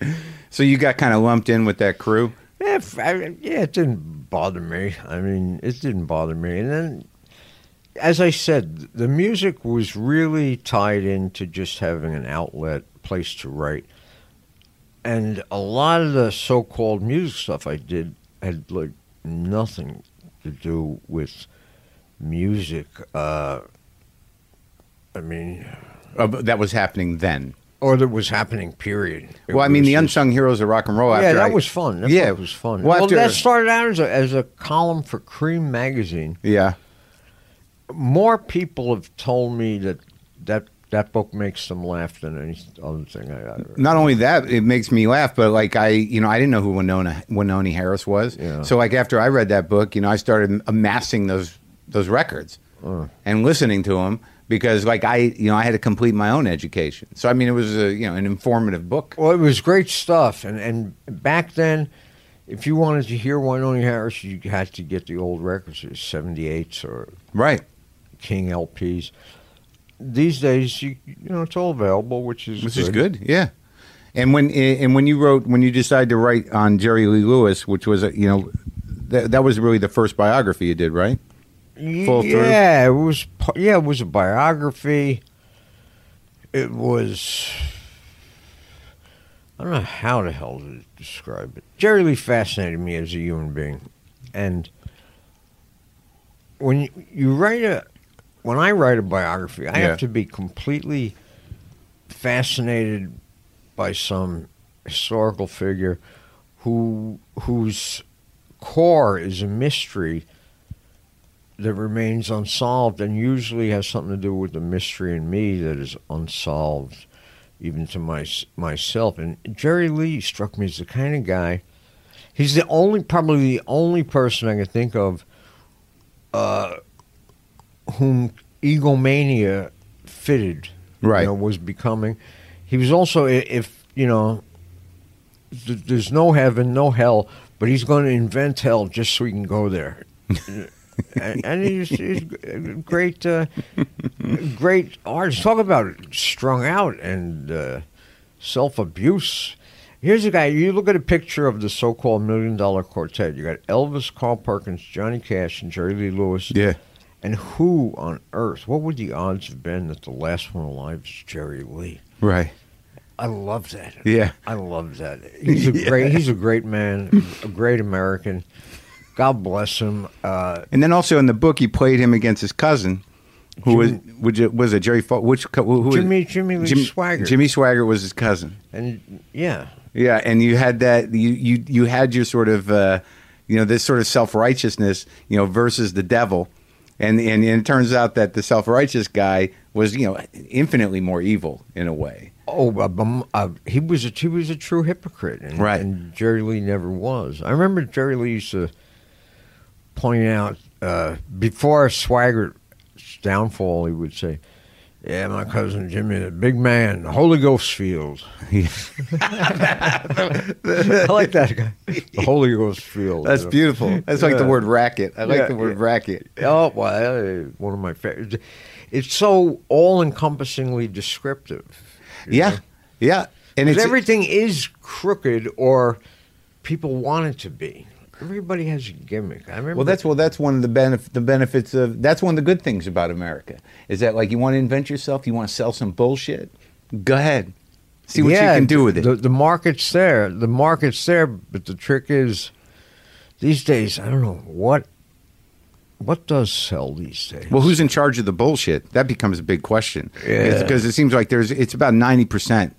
know? So you got kind of lumped in with that crew. yeah, I- yeah, it didn't bother me. I mean, it didn't bother me. And then, as I said, the music was really tied into just having an outlet, place to write. And a lot of the so-called music stuff I did had like nothing to do with music. Uh, I mean, Uh, that was happening then. or that was happening. Period. It well, I mean, the just- unsung heroes of rock and roll. Yeah, that I- was fun. That yeah, book was fun. Well, Well, after- that started out as a, as a column for Creem magazine. Yeah, More people have told me that that that book makes them laugh than any other thing I. I not only that, it makes me laugh, but like I, you know, I didn't know who Wynonie Wynonie Harris was. Yeah. So like after I read that book, you know, I started amassing those those records Uh. and listening to them because like I, you know, I had to complete my own education. So I mean, it was a you know an informative book. well, it was great stuff, and and back then, if you wanted to hear Wynonie Harris, you had to get the old records, seventy eights or Right. King LPs. These days, you you know, it's all available, which is Which is good, yeah. And when and when you wrote when you decided to write on Jerry Lee Lewis, which was a, you know that that was really the first biography you did, right? Full through? yeah, it was. Yeah, it was a biography. It was. I don't know how the hell to describe it. Jerry Lee fascinated me as a human being, and when you, you write a, when I write a biography, I Yeah. have to be completely fascinated by some historical figure who whose core is a mystery that remains unsolved and usually has something to do with the mystery in me that is unsolved even to my, myself and jerry lee struck me as the kind of guy he's the only probably the only person i can think of uh, whom egomania fitted Right. you know, was becoming he was also if you know th- there's no heaven no hell but he's going to invent hell just so he can go there and, and he's, he's great, uh, great artist. Talk about strung out and uh, self abuse. Here's a guy. You look at a picture of the so-called Million Dollar Quartet. You got Elvis, Carl Perkins, Johnny Cash, and Jerry Lee Lewis. Yeah. And who on earth? What would the odds have been that the last one alive is Jerry Lee? Right. I love that. Yeah. I love that. He's a great. He's a great man. A great American. God bless him. Uh, And then also in the book, he played him against his cousin, who was which was a Jerry. Fo- which who, who was- Jimmy Jimmy Lee Jim- Swaggart. Jimmy Swaggart was his cousin. And yeah, Yeah, and you had that. You you you had your sort of uh, you know this sort of self righteousness, you know, versus the devil, and, and and it turns out that the self righteous guy was you know infinitely more evil in a way. oh, uh, uh, he was a he was a true hypocrite, and, Right. and Jerry Lee never was. I remember Jerry Lee used to point out uh, before Swaggart's downfall, he would say. Yeah, my cousin Jimmy, the big man, the Holy Ghost field. I like that guy. The Holy Ghost field. That's you know. beautiful. That's like the word racket. I like Yeah, the word yeah. racket. Oh, well, one of my favorites. It's so all-encompassingly descriptive. Yeah, know? yeah, and 'Cause it's everything is crooked or people want it to be. Everybody has a gimmick. I remember. Well, that's well. That's one of the benef- the benefits of. That's one of the good things about America is that like you want to invent yourself, you want to sell some bullshit. Go ahead, see what Yeah, you can do with it. The, the market's there. The market's there, but the trick is, these days, I don't know what. What does sell these days? well, who's in charge of the bullshit? That becomes a big question. Yeah. because it seems like there's it's about ninety percent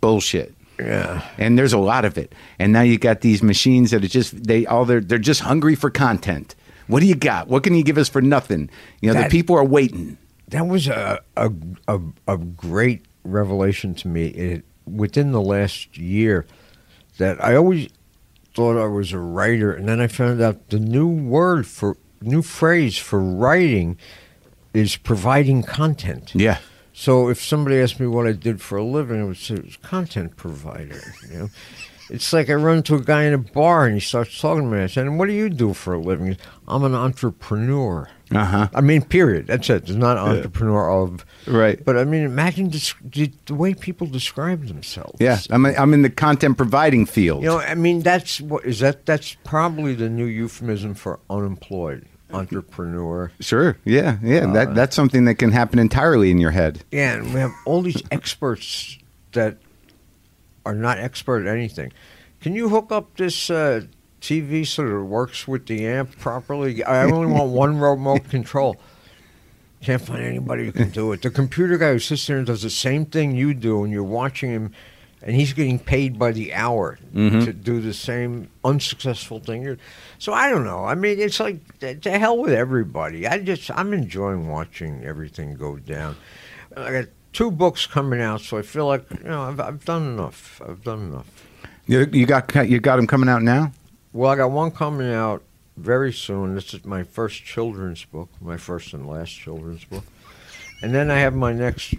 bullshit. Yeah. and there's a lot of it. And now you got these machines that are just they all they're they're just hungry for content. What do you got? What can you give us for nothing? You know, That- the people are waiting. That was a a, a, a great revelation to me. It, within the last year, that I always thought I was a writer, and then I found out the new word for new phrase for writing is providing content. Yeah. So if somebody asked me what I did for a living, I would say it was content provider. You know, it's like I run to a guy in a bar and he starts talking to me. I said, "And what do you do for a living?" Said, I'm an entrepreneur. Uh huh. I mean, period. That's it. It's not entrepreneur of, Right. but I mean, imagine the, the way people describe themselves. Yeah. I'm I'm in the content providing field. You know, I mean, that's what is that? That's probably the new euphemism for unemployed entrepreneur. Sure. Yeah. Yeah. Uh, that that's something that can happen entirely in your head. Yeah, and we have all these experts that are not expert at anything. Can you hook up this uh, TV so that it works with the amp properly? I only want one remote control. Can't find anybody who can do it. The computer guy who sits there and does the same thing you do, and you're watching him, and he's getting paid by the hour Mhm. to do the same unsuccessful thing. So I don't know. I mean, it's like to hell with everybody. I just I'm enjoying watching everything go down. I got two books coming out, so I feel like you know I've, I've done enough. I've done enough. You, you got you got them coming out now. Well, I got one coming out very soon. This is my first children's book, my first and last children's book, and then I have my next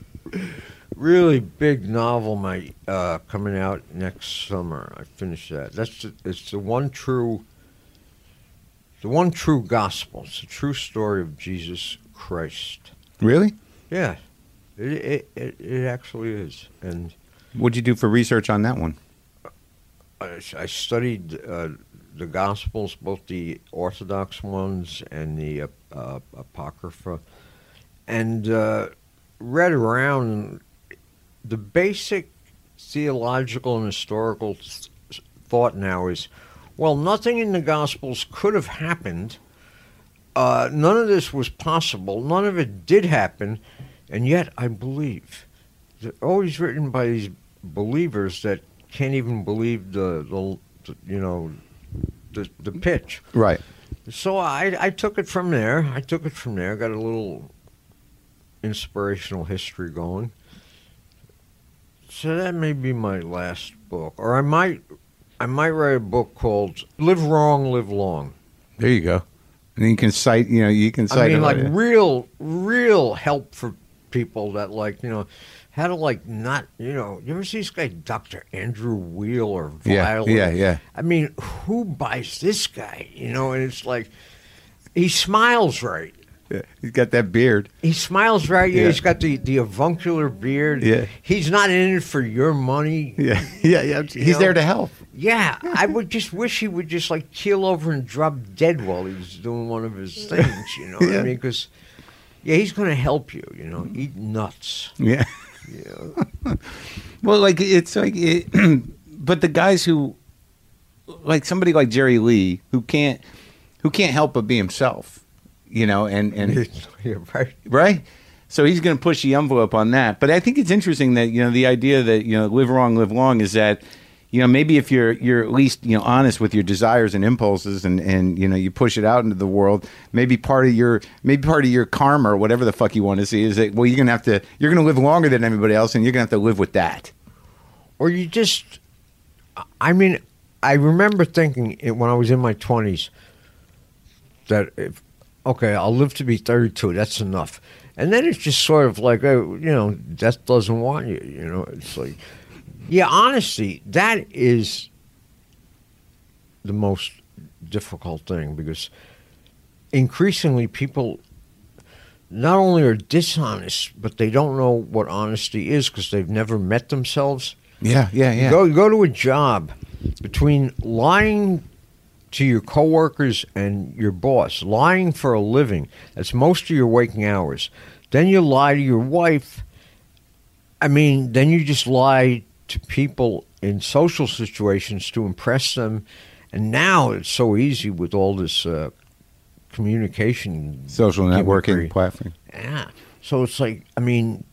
really big novel, my uh, coming out next summer. I finished that. That's the, it's the one true, the one true gospel. It's the true story of Jesus Christ. Really? Yeah, it it it, it actually is, and. What'd you do for research on that one? I, I studied uh, the Gospels, both the Orthodox ones and the uh, uh, Apocrypha, and uh, read around. The basic theological and historical th- thought now is well, nothing in the Gospels could have happened. Uh, none of this was possible. None of it did happen, and yet I believe. They're always written by these believers that can't even believe the, the, the you know the the pitch. Right. So I I took it from there. I took it from there. Got a little inspirational history going. So that may be my last book, or I might I might write a book called "Live Wrong, Live Long." There you go. And you can cite. You know, you can cite. I mean, like real, real help for people that like you know how to like not you know. You ever see this guy, Doctor Andrew Weil or yeah, yeah, yeah. I mean, who buys this guy? You know, and it's like he smiles right. Yeah, He's got that beard. He smiles right. Yeah. He's got the, the avuncular beard. Yeah. He's not in it for your money. Yeah, yeah, yeah. He's know? there to help. Yeah, I would just wish he would just like keel over and drop dead while he's doing one of his things. You know what Yeah. I mean? Because yeah, he's going to help you. You know, eat nuts. Yeah. Know? Well, like it's like, it, but the guys who, like somebody like Jerry Lee, who can't, who can't help but be himself, you know, and and right. right. So he's going to push the envelope on that. But I think it's interesting that you know the idea that you know live wrong, live long is that you know maybe if you're you're at least you know honest with your desires and impulses and and you know you push it out into the world, maybe part of your maybe part of your karma or whatever the fuck you want to see is that well you're going to have to you're going to live longer than everybody else and you're going to have to live with that. Or you just, I mean, I remember thinking when I was in my 20s that if, okay, I'll live to be 32, that's enough. And then it's just sort of like, oh, you know, death doesn't want you, you know, it's like, yeah, honesty, that is the most difficult thing because increasingly people not only are dishonest, but they don't know what honesty is because they've never met themselves. Yeah, yeah, You go you go to a job between lying to your coworkers and your boss, lying for a living. That's most of your waking hours. Then you lie to your wife. I mean, then you just lie to people in social situations to impress them. And now it's so easy with all this uh, communication, Social networking gimmickry. platform. Yeah. So it's like, I mean,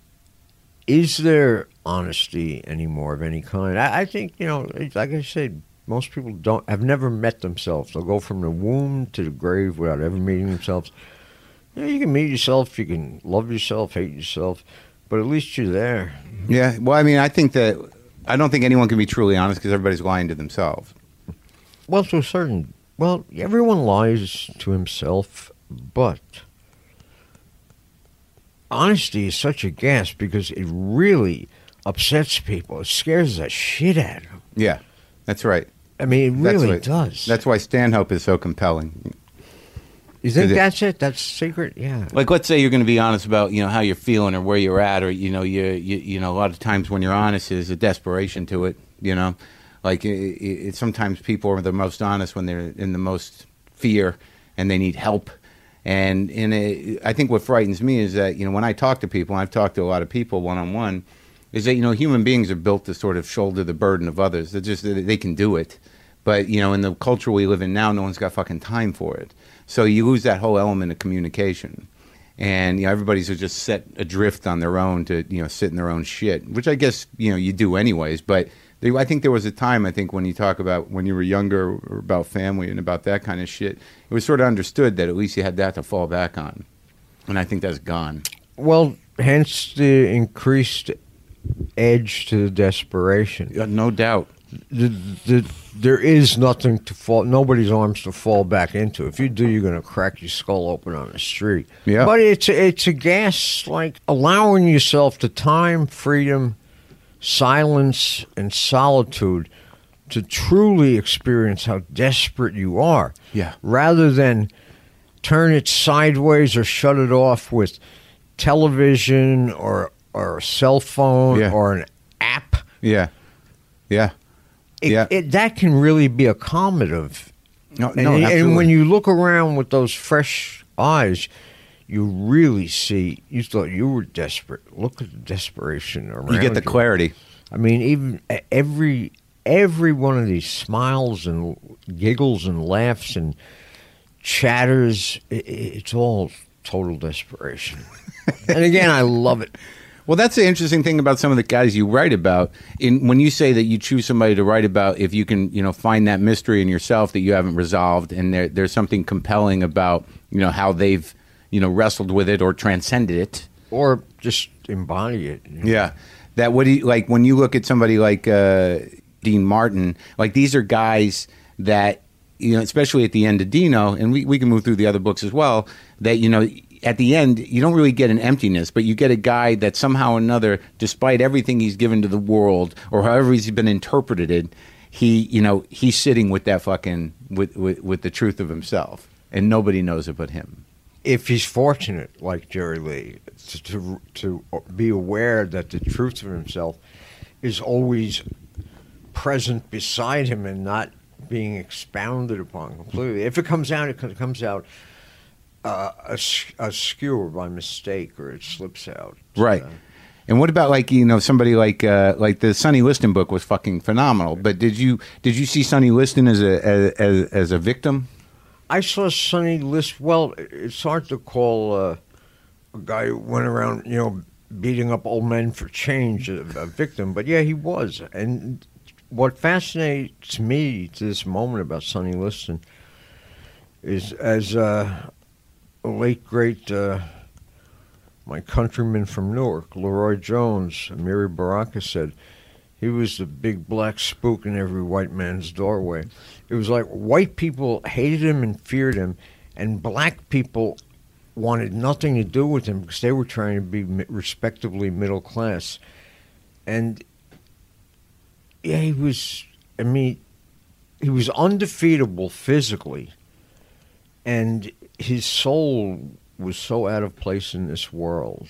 is there honesty anymore of any kind? I, I think, you know, like I said, most people don't have never met themselves. They'll go from the womb to the grave without ever meeting themselves. Yeah, you can meet yourself, you can love yourself, hate yourself, but at least you're there. Yeah. Well, I mean, I think that I don't think anyone can be truly honest because everybody's lying to themselves. Well, to a certain, well, everyone lies to himself, but honesty is such a gas because it really upsets people. It scares the shit out of them. Yeah, that's right. I mean, it That's really what- does. That's why Stanhope is so compelling. you think is it- that's it? That's secret? Yeah. Like, let's say you're going to be honest about you know how you're feeling or where you're at, or you know you you, you know a lot of times when you're honest, there's a desperation to it. You know, like it, it, sometimes people are the most honest when they're in the most fear and they need help. And and it, I think what frightens me is that you know when I talk to people, and I've talked to a lot of people one on one, is that you know human beings are built to sort of shoulder the burden of others. They're just they can do it, but you know in the culture we live in now, no one's got fucking time for it. So you lose that whole element of communication, and you know everybody's just set adrift on their own to you know sit in their own shit, which I guess you know you do anyways. But they, I think there was a time I think when you talk about when you were younger about family and about that kind of shit, it was sort of understood that at least you had that to fall back on, and I think that's gone. Well, hence the increased edge to the desperation. Yeah, no doubt. The, the, there is nothing to fall, nobody's arms to fall back into. If you do, you're going to crack your skull open on the street. Yeah. But it's a, it's a gas like allowing yourself the time, freedom, silence, and solitude to truly experience how desperate you are. Yeah. Rather than turn it sideways or shut it off with television or or a cell phone Yeah. or an app. Yeah, yeah. It, Yeah. it, that can really be accommodative. No, And, no, and when you look around with those fresh eyes, you really see. You thought you were desperate. Look at the desperation around you get the clarity. I mean, even every every one of these smiles and giggles and laughs and chatters, i i- it's all total desperation. and again, I love it. Well, that's the interesting thing about some of the guys you write about. In when you say that you choose somebody to write about, if you can, you know, find that mystery in yourself that you haven't resolved, and there, there's something compelling about, you know, how they've, you know, wrestled with it or transcended it. Or just embody it. you know. Yeah, that what do you like when you look at somebody like uh, Dean Martin? Like these are guys that you know, especially at the end of Dino, and we we can move through the other books as well. That you know, at the end, you don't really get an emptiness, but you get a guy that somehow or another, despite everything he's given to the world or however he's been interpreted, he you know he's sitting with that fucking with with, with the truth of himself, and nobody knows it but him. if he's fortunate, like Jerry Lee, to, to to be aware that the truth of himself is always present beside him and not being expounded upon completely. If it comes out, it comes out uh, as- askew by mistake, or it slips out. Right. Uh, And what about like you know somebody like uh, like the Sonny Liston book was fucking phenomenal. But did you did you see Sonny Liston as a as, as, a victim? I saw Sonny List. Well, it's hard to call uh, a guy who went around, you know, beating up old men for change a, a victim, but yeah, he was. And what fascinates me to this moment about Sonny Liston is, as uh, a late great uh, my countryman from Newark, LeRoi Jones, Amiri Baraka said. He was the big black spook in every white man's doorway. It was like white people hated him and feared him, and black people wanted nothing to do with him because they were trying to be respectably middle class. And yeah, he was. I mean, he was undefeatable physically, and his soul was so out of place in this world.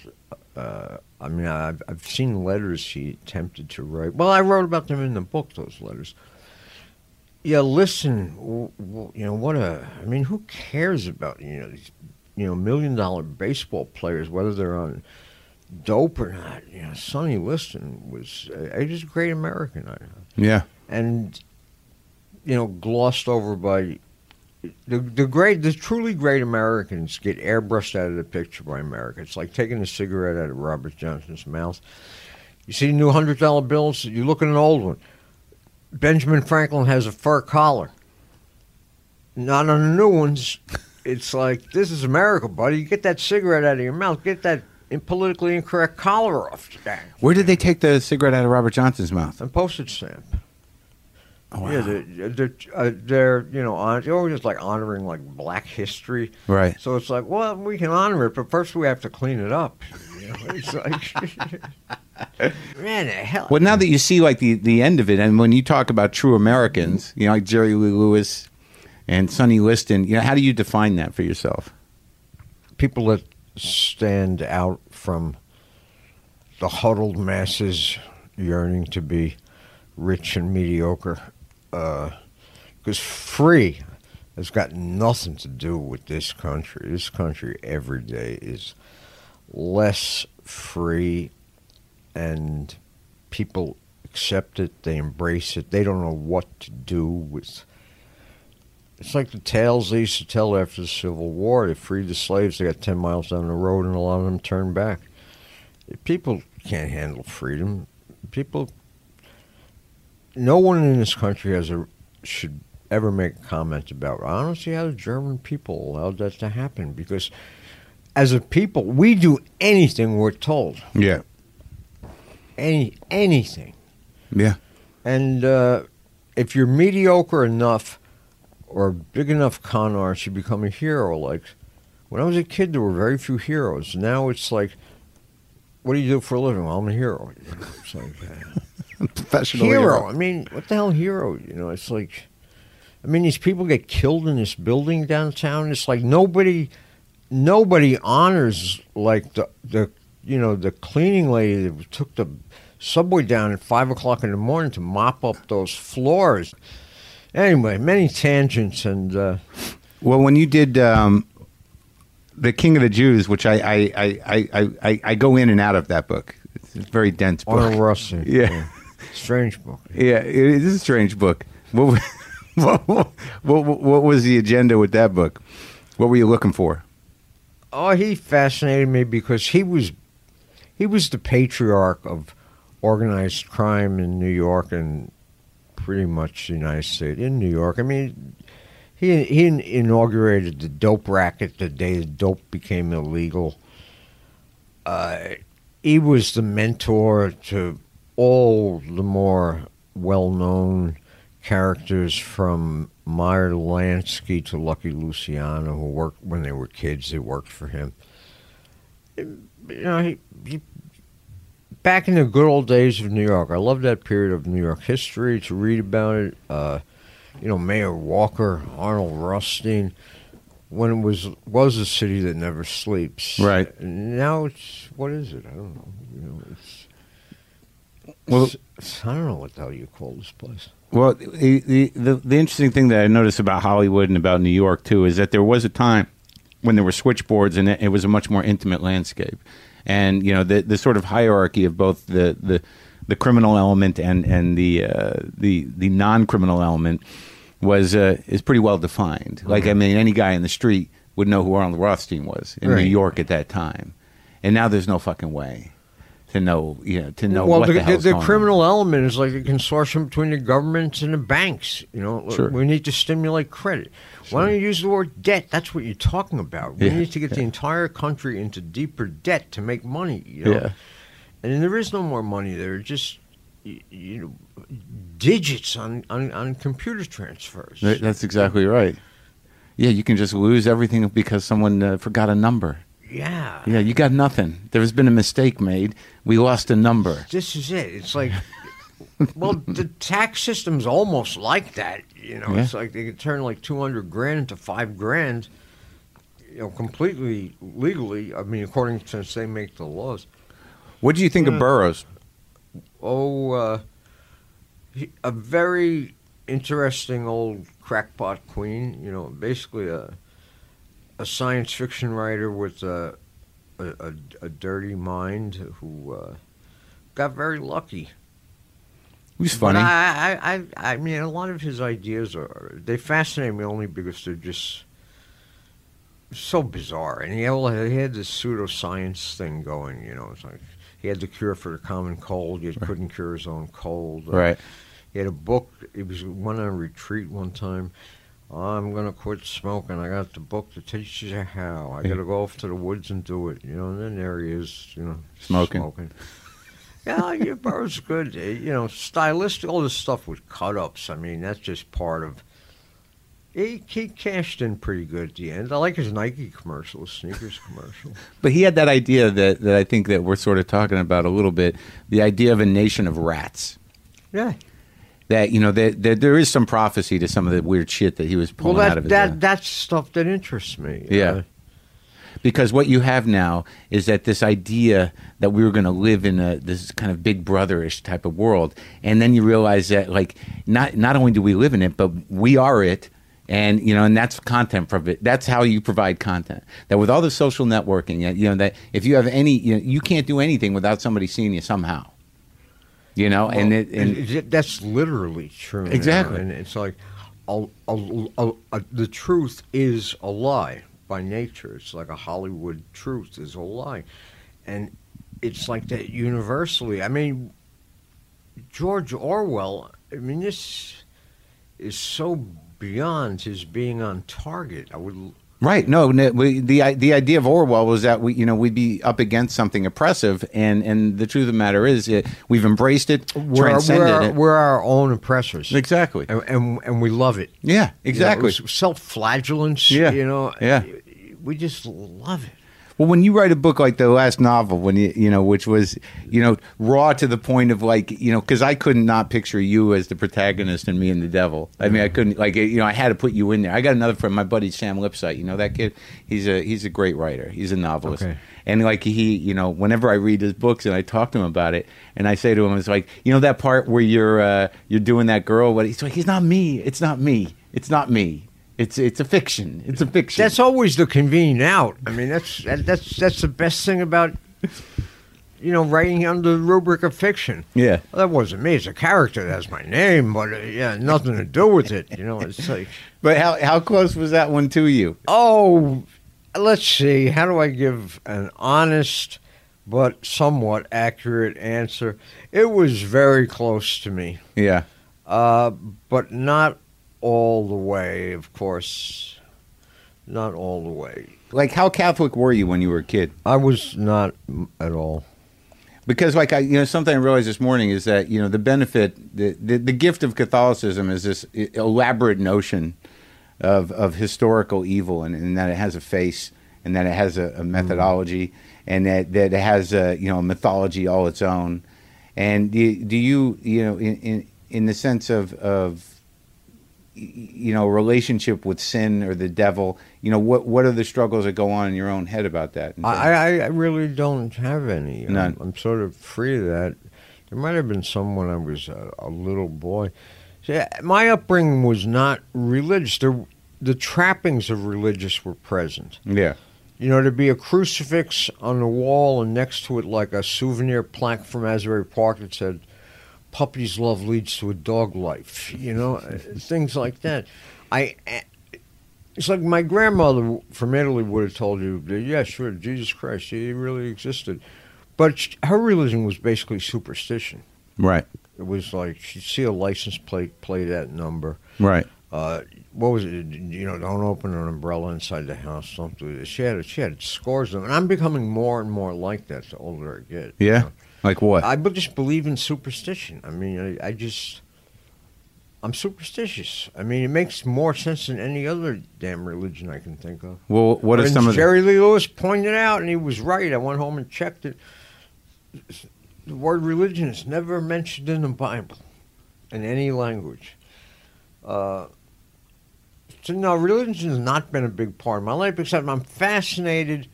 Uh, I mean, I've I've seen letters he attempted to write. Well, I wrote about them in the book. Those letters. Yeah, listen. W- w- you know what a. I mean, who cares about you know these you know million dollar baseball players whether they're on dope or not? You know, Sonny Liston was uh, he was a great American. I, Yeah. and you know glossed over by the the great the truly great Americans get airbrushed out of the picture by America. It's like taking a cigarette out of Robert Johnson's mouth. You see the new hundred dollar bills, you look at an old one. Benjamin Franklin has a fur collar. Not on the new ones. It's like this is America, buddy. You get that cigarette out of your mouth. Get that in politically incorrect collar off back. Where did they take the cigarette out of Robert Johnson's mouth? A postage stamp. Oh, wow. Yeah, they're, they're, uh, they're you know hon- they're always like honoring like Black history. Right. So it's like, well, we can honor it, but first we have to clean it up. You know, it's like, man, hell. Well, now that you see like the the end of it, and when you talk about true Americans, you know, like Jerry Lee Lewis and Sonny Liston, you know, how do you define that for yourself? people that stand out from the huddled masses yearning to be rich and mediocre. Uh, because free has got nothing to do with this country. This country every day is less free, and people accept it, they embrace it, they don't know what to do with it's like the tales they used to tell after the Civil War. They freed the slaves. They got 10 miles down the road, and a lot of them turned back. People can't handle freedom. People, no one in this country has a should ever make a comment about. I don't see how the German people allowed that to happen because, as a people, we do anything we're told. Yeah, Any anything. yeah, And uh, if you're mediocre enough or a big enough con artist, you become a hero. Like when I was a kid, there were very few heroes. Now it's like, what do you do for a living? Well, I'm a hero. You know, it's like, uh, professional hero. I mean, what the hell, hero? You know, it's like, I mean, these people get killed in this building downtown. It's like nobody, nobody honors like the the you know the cleaning lady that took the subway down at five o'clock in the morning to mop up those floors. Anyway, many tangents and uh, Well, when you did um, the King of the Jews, which I I, I, I, I, I go in and out of that book, it's a very dense book. Arnold Rusty. Yeah. Strange book. Yeah, it is a strange book. What, what, what, what, was the agenda with that book? What were you looking for? Oh, he fascinated me because he was he was the patriarch of organized crime in New York and pretty much the United States in New York. I mean, he he inaugurated the dope racket the day the dope became illegal. Uh, he was the mentor to all the more well-known characters from Meyer Lansky to Lucky Luciano, who worked when they were kids. They worked for him. You know, he, he, back in the good old days of New York, I love that period of New York history to read about it. Uh, you know, Mayor Walker, Arnold Rothstein, when it was was a city that never sleeps. Right. Now it's what is it? I don't know. You know, it's Well- it's- I don't know what the hell you call this place. Well, the, the the the interesting thing that I noticed about Hollywood and about New York too is that there was a time when there were switchboards and it, was a much more intimate landscape, and you know the the sort of hierarchy of both the the, the criminal element and and the uh, the the non criminal element was uh, is pretty well defined. Like I mean, any guy in the street would know who Arnold Rothstein was in New York at that time, and now there's no fucking way to know you know to know well, what the, the, the, going on. criminal element is like a consortium between the governments and the banks. You know, Sure. we need to stimulate credit. Why don't you use the word debt? That's what you're talking about. We Yeah, need to get the entire country into deeper debt to make money. You know? Yeah. and there is no more money there. Just you, you know, digits on, on on computer transfers. That's exactly right. Yeah, you can just lose everything because someone uh, forgot a number. Yeah. Yeah, you got nothing. There has been a mistake made. We lost a number. This is it. It's like, well, the tax system's almost like that. You know, Yeah. it's like they could turn like two hundred grand into five grand. You know, completely legally. I mean, according to since they make the laws. What do you think of Burroughs? Oh, uh, he, a very interesting old crackpot queen. You know, basically a a science fiction writer with a a, a, a dirty mind who uh, got very lucky. He's funny. I, I, I, I mean, a lot of his ideas are they fascinate me only because they're just so bizarre. And he had, he had this pseudoscience thing going. You know, it's like he had the cure for the common cold, yet couldn't cure his own cold. Uh, right. He had a book. He was went on a retreat one time I'm gonna quit smoking. I got the book that teaches you how. I gotta go off to the woods and do it. You know, and then there he is, you know, Smoking. Smoking. yeah, your brother's good. Uh, You know, stylistic, all this stuff with cut ups. I mean, that's just part of. He, he cashed in pretty good at the end. I like his Nike commercial, his sneakers commercial. But he had that idea that, that I think that we're sort of talking about a little bit the idea of a nation of rats. Yeah. That, you know, that, that there is some prophecy to some of the weird shit that he was Well, pulling out of that, his that that's stuff that interests me. Yeah. Uh, because what you have now is that this idea that we were going to live in a this kind of big brotherish type of world and then you realize that like not not only do we live in it but we are it and you know and that's content from it that's how you provide content that with all the social networking you know that if you have any you know you can't do anything without somebody seeing you somehow you know and Well, it and it- it- that's literally true. now, Exactly. and it's like a, a, a, a, the truth is a lie by nature. It's like a Hollywood truth is a lie, and it's like that universally. I mean, George Orwell. I mean, this is so beyond his being on target. I would. Right. No. no we, the the idea of Orwell was that we you know we'd be up against something oppressive, and and the truth of the matter is it, we've embraced it, We're, transcended we're, it. we're our own oppressors. exactly. and, and and we love it. Yeah. Exactly. You know, self-flagellance. Yeah, You know. yeah. We just love it. Well, when you write a book like the last novel, when you you know which was you know raw to the point of like you know because I couldn't not picture you as the protagonist and me and the devil. I mean I couldn't like you know I had to put you in there. I got another friend, my buddy Sam Lipsyte. You know that kid? He's a he's a great writer. He's a novelist. Okay. And like he, you know, whenever I read his books and I talk to him about it, and I say to him, it's like, you know, that part where you're uh, you're doing that girl, but he's like, he's not me. It's not me. It's not me. It's it's a fiction. It's a fiction. That's always the convenient out. I mean, that's that, that's that's the best thing about you know writing under the rubric of fiction. yeah. Well, that wasn't me. It's a character. That's my name, but uh, yeah, nothing to do with it. You know, it's like But how how close was that one to you? oh, let's see. How do I give an honest but somewhat accurate answer? It was very close to me. Yeah. Uh, but not all the way, of course. Not all the way. Like how Catholic were you when you were a kid? I was not at all. Because like I you know something I realized this morning is that you know the benefit the the, the gift of Catholicism is this elaborate notion of of historical evil and, and that it has a face and that it has a, a methodology mm-hmm. and that that it has a you know a mythology all its own. And do you, do you you know in, in in the sense of of you know relationship with sin or the devil you know what what are the struggles that go on in your own head about that I, I, really don't have any. I'm- None. I'm, sort of free of that. There might have been some when I was a, a little boy. See, my upbringing was not religious. There, the trappings of religious were present. yeah You know, there'd be a crucifix on the wall, and next to it, like a souvenir plaque from Asbury Park that said, "Puppy's love leads to a dog life." You know, things like that. I. It's like my grandmother from Italy would have told you, that, "Yeah, sure, Jesus Christ, he really existed," but her religion was basically superstition. right It was like she'd see a license plate, play that number. right Uh, what was it? You know, don't open an umbrella inside the house. Don't do this. She had she had scores of them, and I'm becoming more and more like that the older I get. you Yeah? know. Like what? I just believe in superstition. I mean, I, I just I'm superstitious. I mean, it makes more sense than any other damn religion I can think of. well, what are some of the, Jerry Lee Lewis pointed out, and he was right. I went home and checked it. The word religion is never mentioned in the Bible, in any language. Uh, so no, religion has not been a big part of my life, except I'm fascinated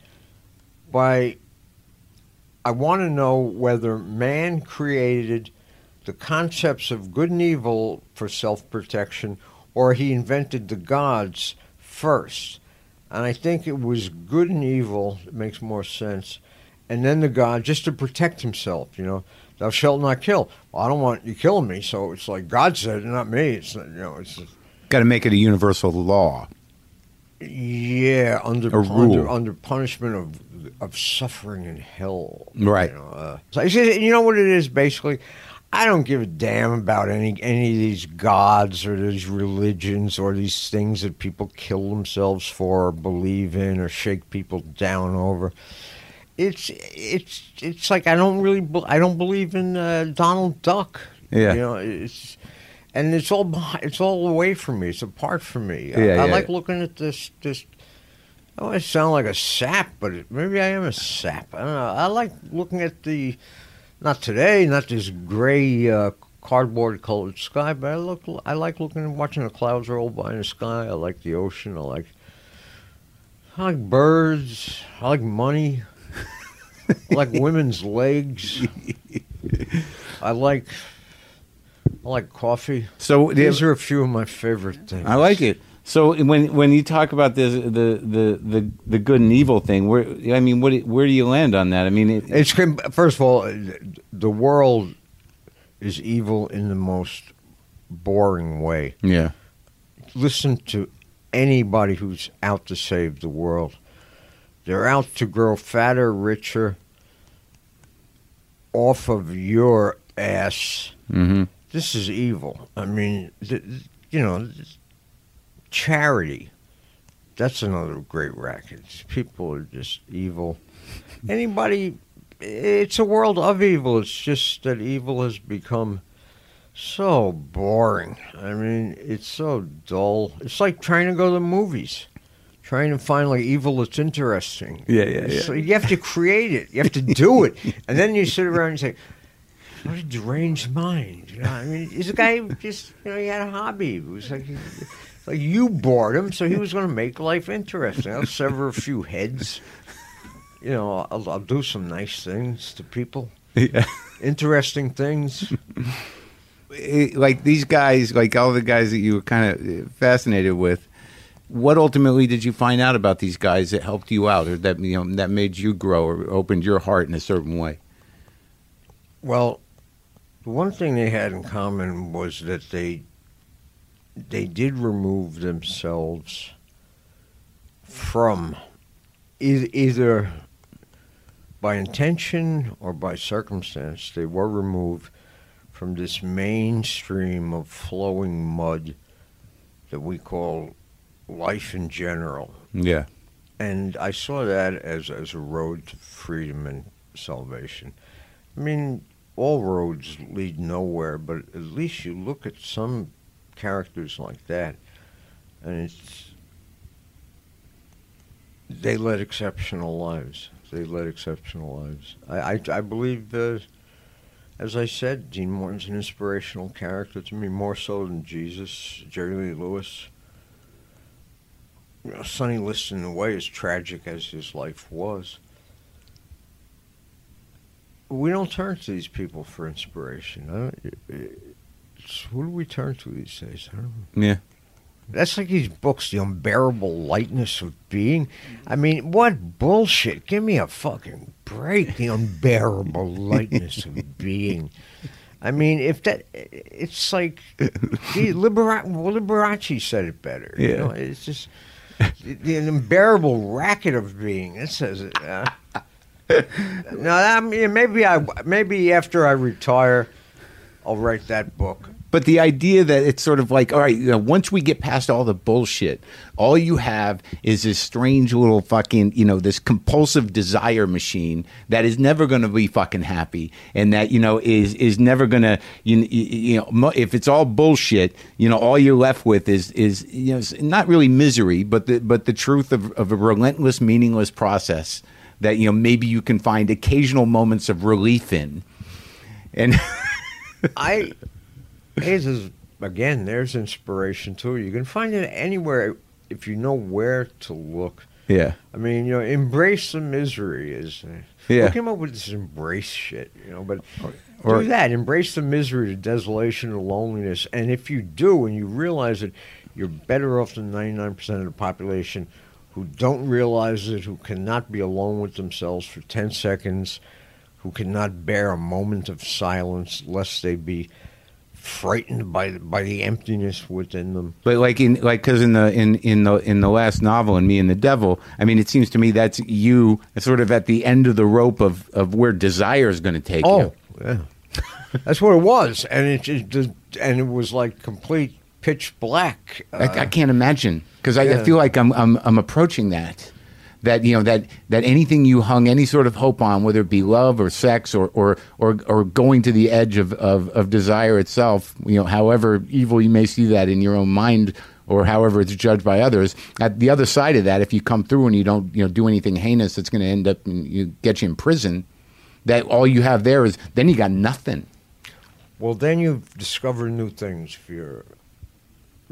by. I want to know whether man created the concepts of good and evil for self protection, or he invented the gods first. And I think it was good and evil, it makes more sense. And then the God, just to protect himself, you know, thou shalt not kill. Well, I don't want you killing me, so it's like God said not me. It's, not, you know, it's, got to make it a universal law. Yeah, under, under, under punishment of of suffering in hell. Right. You know, uh, so you know what it is, basically? I don't give a damn about any any of these gods or these religions or these things that people kill themselves for or believe in or shake people down over. It's it's it's like I don't really I don't believe in uh, Donald Duck. Yeah. you know it's and it's all behind, it's all away from me. It's apart from me. I, Yeah, I like yeah. looking at this this. I always sound like a sap, but it, maybe I am a sap. I don't know. I like looking at the, not today, not this gray uh, cardboard colored sky, but I look. I like looking and watching the clouds roll by in the sky. I like the ocean. I like. I like birds. I like money. I like women's legs. I like. I like coffee. So These are a few of my favorite things. I like it. So when when you talk about this, the the the the good and evil thing, where I mean, what where do you land on that? I mean, it, It's first of all, the world is evil in the most boring way. yeah, Listen to anybody who's out to save the world. They're out to grow fatter, richer, off of your ass. hmm This is evil. I mean, th- you know, charity. That's another great racket. People are just evil. Anybody, it's a world of evil. It's just that evil has become so boring. I mean, it's so dull. It's like trying to go to the movies, trying to find like evil that's interesting. Yeah, yeah, yeah. So you have to create it. You have to do it, and then you sit around and say, "What a deranged mind!" You know, I mean, this guy just you know he had a hobby. It was like. Like you bored him, so he was going to make life interesting. I'll sever a few heads. You know, I'll, I'll do some nice things to people, yeah. interesting things. It- like these guys, like all the guys that you were kind of fascinated with. What ultimately did you find out about these guys that helped you out, or that you know that made you grow, or opened your heart in a certain way? Well, the one thing they had in common was that they they did remove themselves from e- either by intention or by circumstance. They were removed from this mainstream of flowing mud that we call life in general. Yeah, And I saw that as, as a road to freedom and salvation. I mean, all roads lead nowhere, but at least you look at some characters like that, and it's they led exceptional lives. They led exceptional lives. I, I, I believe, uh, as I said, Dean Martin's an inspirational character to me, more so than Jesus, Jerry Lee Lewis. You know, Sonny Liston, in a way, as tragic as his life was, we don't turn to these people for inspiration. I don't, it's, who do we turn to these days? I don't know. yeah. That's like these books, The Unbearable Lightness of Being. I mean, what bullshit? Give me a fucking break. The Unbearable Lightness of Being. I mean, if that, it's like, gee, Libera- well, Liberace said it better. You Yeah. know, it's just the, the unbearable racket of being. It says it. Uh, no, I mean, maybe I, maybe after I retire, I'll write that book. But the idea that it's sort of like, all right, you know, once we get past all the bullshit, all you have is this strange little fucking, you know, this compulsive desire machine that is never going to be fucking happy, and that you know is is never going to, you, you know, if it's all bullshit, you know, all you're left with is is you know, not really misery, but the but the truth of, of a relentless, meaningless process that you know maybe you can find occasional moments of relief in, and. I this is again there's inspiration too. You can find it anywhere if you know where to look. Yeah. I mean, you know, embrace the misery is. Yeah. Who came up with this embrace shit? You know, but or- do that. Embrace the misery, the desolation, the loneliness, and if you do, and you realize that you're better off than 99% of the population who don't realize it, who cannot be alone with themselves for 10 seconds, who cannot bear a moment of silence lest they be frightened by by the emptiness within them. But like in like because in the in in the in the last novel, in Me and the Devil, I mean, it seems to me that's you sort of at the end of the rope of of where desire is going to take you. Oh, you. yeah. That's what it was, and it just and it was like complete pitch black. I, Uh, I can't imagine because I, I feel like I'm, I'm I'm approaching that. That you know that that anything you hung any sort of hope on, whether it be love or sex or or or, or going to the edge of, of, of desire itself, you know, however evil you may see that in your own mind or however it's judged by others. At the other side of that, if you come through and you don't you know do anything heinous that's going to end up in, you get you in prison, that all you have there is then you got nothing. well, then you discover new things. If you're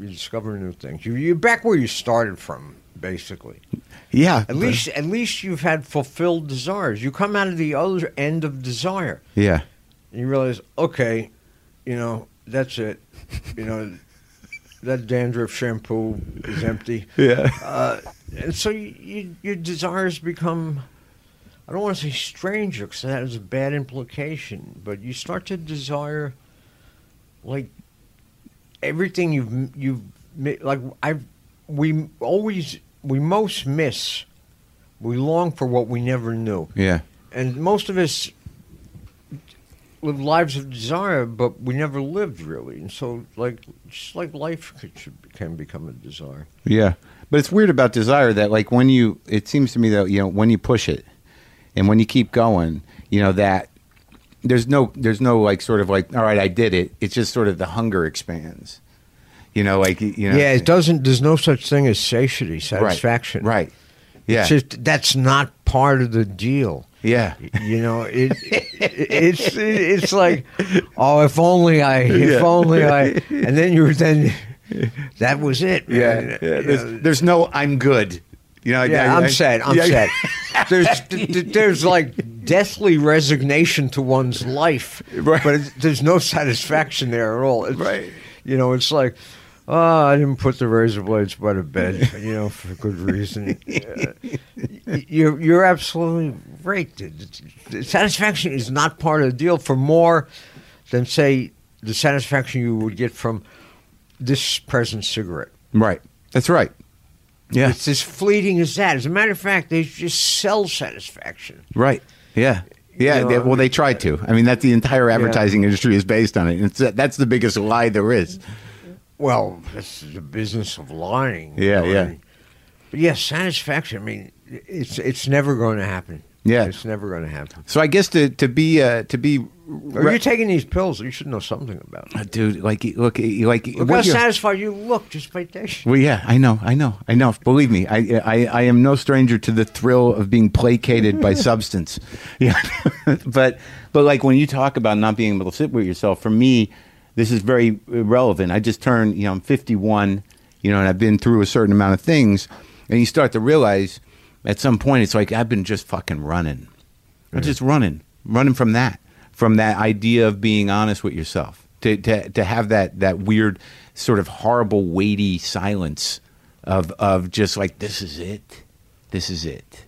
you discover new things, you you're back where you started from, basically. Yeah, At least at least you've had fulfilled desires. You come out of the other end of desire. yeah, and you realize, okay, you know, that's it. You know, that dandruff shampoo is empty. yeah, Uh, and so you, you, your desires become, I don't want to say stranger because that is a bad implication, but you start to desire, like, everything you've, you've, like, I've, we always, we most miss, we long for what we never knew yeah. and most of us live lives of desire, but we never lived really. And so, like, just like life could, should, can become a desire. Yeah, but it's weird about desire that like when you, it seems to me that you know when you push it, and when you keep going, you know that there's no there's no like sort of like all right I did it. It's just sort of the hunger expands. You know, like you know. Yeah, it doesn't. There's no such thing as satiety, satisfaction. Right. right. Yeah. It's just that's not part of the deal. yeah. You know, it, it it's it's like, oh, if only I, if Yeah. only I, and then you were then, that was it. Yeah. man. yeah. You There's, know, there's no I'm good. You know. Yeah, I- I'm I- sad. I'm yeah. sad. There's th- th- there's like deathly resignation to one's life, Right. but there's no satisfaction there at all. It's, Right. You know, it's like, oh, I didn't put the razor blades by the bed, you know, for good reason. You're you're absolutely right. Satisfaction is not part of the deal for more than say the satisfaction you would get from this present cigarette. Right. That's right. Yeah. It's as fleeting as that. As a matter of fact, they just sell satisfaction. Right. Yeah. Yeah. You know, they- well, they tried to. I mean, that's the entire advertising industry is based on it. It's that's the biggest lie there is. Well, this is a business of lying. you Yeah, know, yeah. But yes, satisfaction. I mean, it's it's never going to happen. Yeah. it's never going to happen. So I guess to to be uh, to be, Are you taking these pills? You should know something about. It. Uh, dude, like look, like Look how satisfied you look just by. Well, yeah, I know, I know, I know. Believe me, I, I, I am no stranger to the thrill of being placated by substance. Yeah, but, but like when you talk about not being able to sit with yourself, for me, this is very relevant. I just turned, you know, I'm 51, you know, and I've been through a certain amount of things, and you start to realize at some point it's like I've been just fucking running, I'm just running, running from that, from that idea of being honest with yourself, to to to have that that weird sort of horrible weighty silence of of just like this is it, this is it.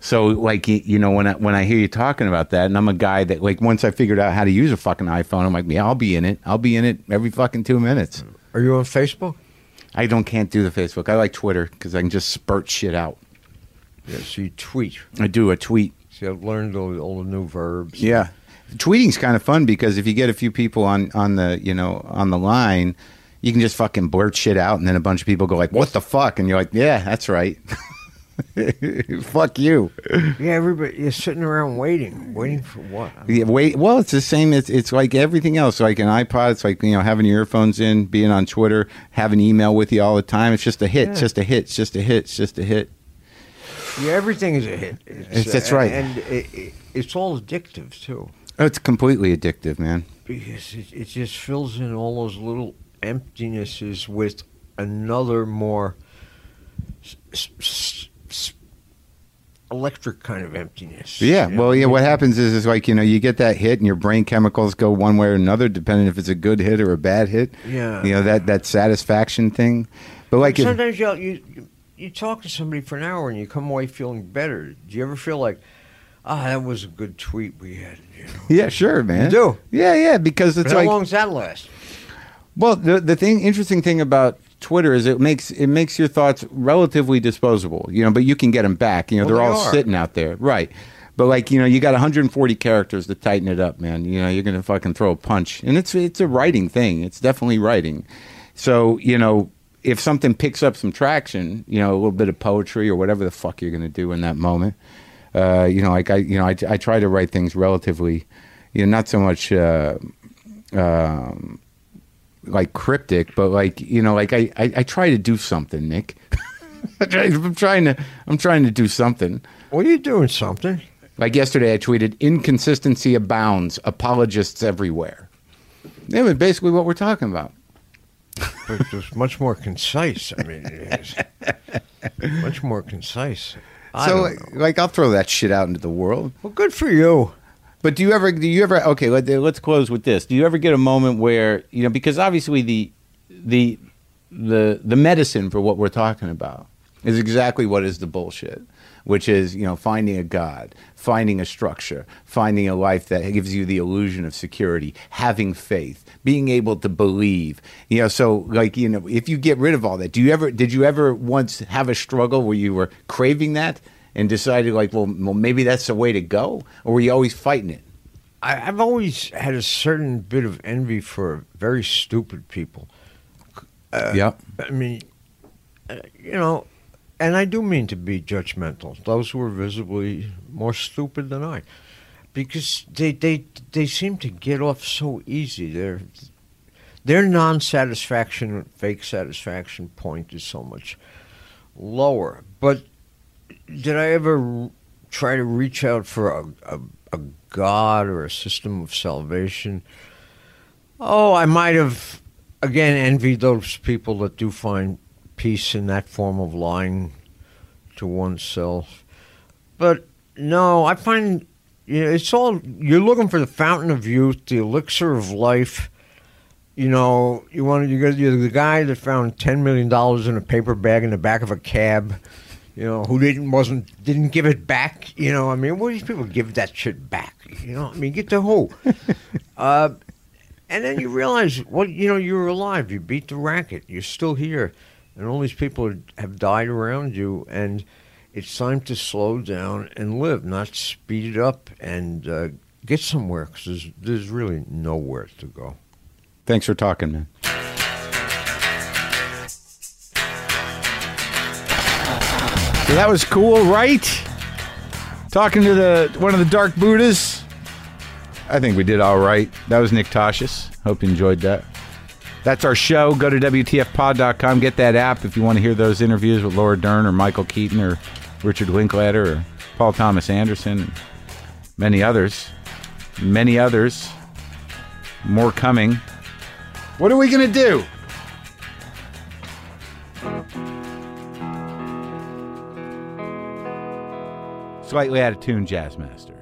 So like you know when I when I hear you talking about that, and I'm a guy that like once I figured out how to use a fucking iPhone, I'm like, yeah, I'll be in it. I'll be in it every fucking two minutes. Mm. Are you on Facebook? I don't can't do the Facebook. I like Twitter because I can just spurt shit out. Yes, you tweet. I do a tweet. See, I've learned all, all the new verbs. Yeah, tweeting's kind of fun because if you get a few people on on the you know on the line, you can just fucking blurt shit out, and then a bunch of people go like, "What the fuck?" and you're like, "Yeah, that's right." Fuck you. yeah. Everybody, you're sitting around waiting, waiting for what? Yeah, wait. Well, it's the same. It's it's like everything else. Like an iPod, it's like you know having your earphones in, being on Twitter, having email with you all the time. It's just a hit. It's just a hit. It's just a hit. It's just a hit. Yeah, everything is a hit. It's, It's- that's uh, right. and it, it, it's all addictive too. Oh, It's completely addictive, man. because it, it just fills in all those little emptinesses with another more s- s- s- s- electric kind of emptiness. Yeah. you know? Well, yeah. What happens is, is like you know, you get that hit, and your brain chemicals go one way or another, depending if it's a good hit or a bad hit. Yeah. You know that that satisfaction thing. But like, if, sometimes you, you you talk to somebody for an hour and you come away feeling better. Do you ever feel like, ah, that was a good tweet we had? You know? yeah, sure, man. You do? Yeah, yeah. Because But it's how like, long does that last? well, the the thing, interesting thing about Twitter is it makes it makes your thoughts relatively disposable. You know, but you can get them back. You know, Well, they're they all are. sitting out there, right? But like you know, you got 140 characters to tighten it up, man. You know, you're gonna fucking throw a punch, and it's it's a writing thing. It's definitely writing. So you know, if something picks up some traction, you know, a little bit of poetry or whatever the fuck you're gonna do in that moment. Uh, you know, like I, you know, I, I try to write things relatively, you know, not so much. Uh, um, like cryptic, but like you know, like I, I, I try to do something, Nick. I'm trying to I'm trying to do something. What are you're doing something. Like yesterday, I tweeted, "Inconsistency abounds. Apologists everywhere." That was basically what we're talking about. But it's much more concise. I mean, it is much more concise. I so, like, I'll throw that shit out into the world. well, good for you. But do you ever? Do you ever? Okay, let, let's close with this. Do you ever get a moment where you know? Because obviously the the the the medicine for what we're talking about is exactly what is the bullshit, which is you know finding a god, finding a structure, finding a life that gives you the illusion of security, having faith, being able to believe. You know, so like you know, if you get rid of all that, do you ever? Did you ever once have a struggle where you were craving that? And decided like, well, well, maybe that's the way to go, or were you always fighting it? I, I've always had a certain bit of envy for very stupid people. yeah. I mean, uh, you know, and I do mean to be judgmental. Those who are visibly more stupid than I, because they they they seem to get off so easy. Their their non-satisfaction, fake satisfaction point is so much lower. But did I ever try to reach out for a, a, a God or a system of salvation? Oh, I might have again envied those people that do find peace in that form of lying to oneself. But no, I find you know, it's all you're looking for the fountain of youth, the elixir of life. You know, you want you got you're the guy that found ten million dollars in a paper bag in the back of a cab. You know, who didn't wasn't didn't give it back. You know, I mean, what do these people give that shit back? You know, I mean, get the who. uh, and then you realize, what you know, you're alive. You beat the racket. You're still here, and all these people have died around you, and it's time to slow down and live, not speed it up and uh, get somewhere because there's, there's really nowhere to go. Thanks for talking, man. So that was cool, right? Talking to the one of the Dark Buddhas. I think we did all right. That was Nick Tosches. Hope you enjoyed that. That's our show. Go to WTFpod.com. Get that app if you want to hear those interviews with Laura Dern or Michael Keaton or Richard Linklater or Paul Thomas Anderson and many others. Many others. More coming. What are we going to do? Slightly out of tune, Jazz Master.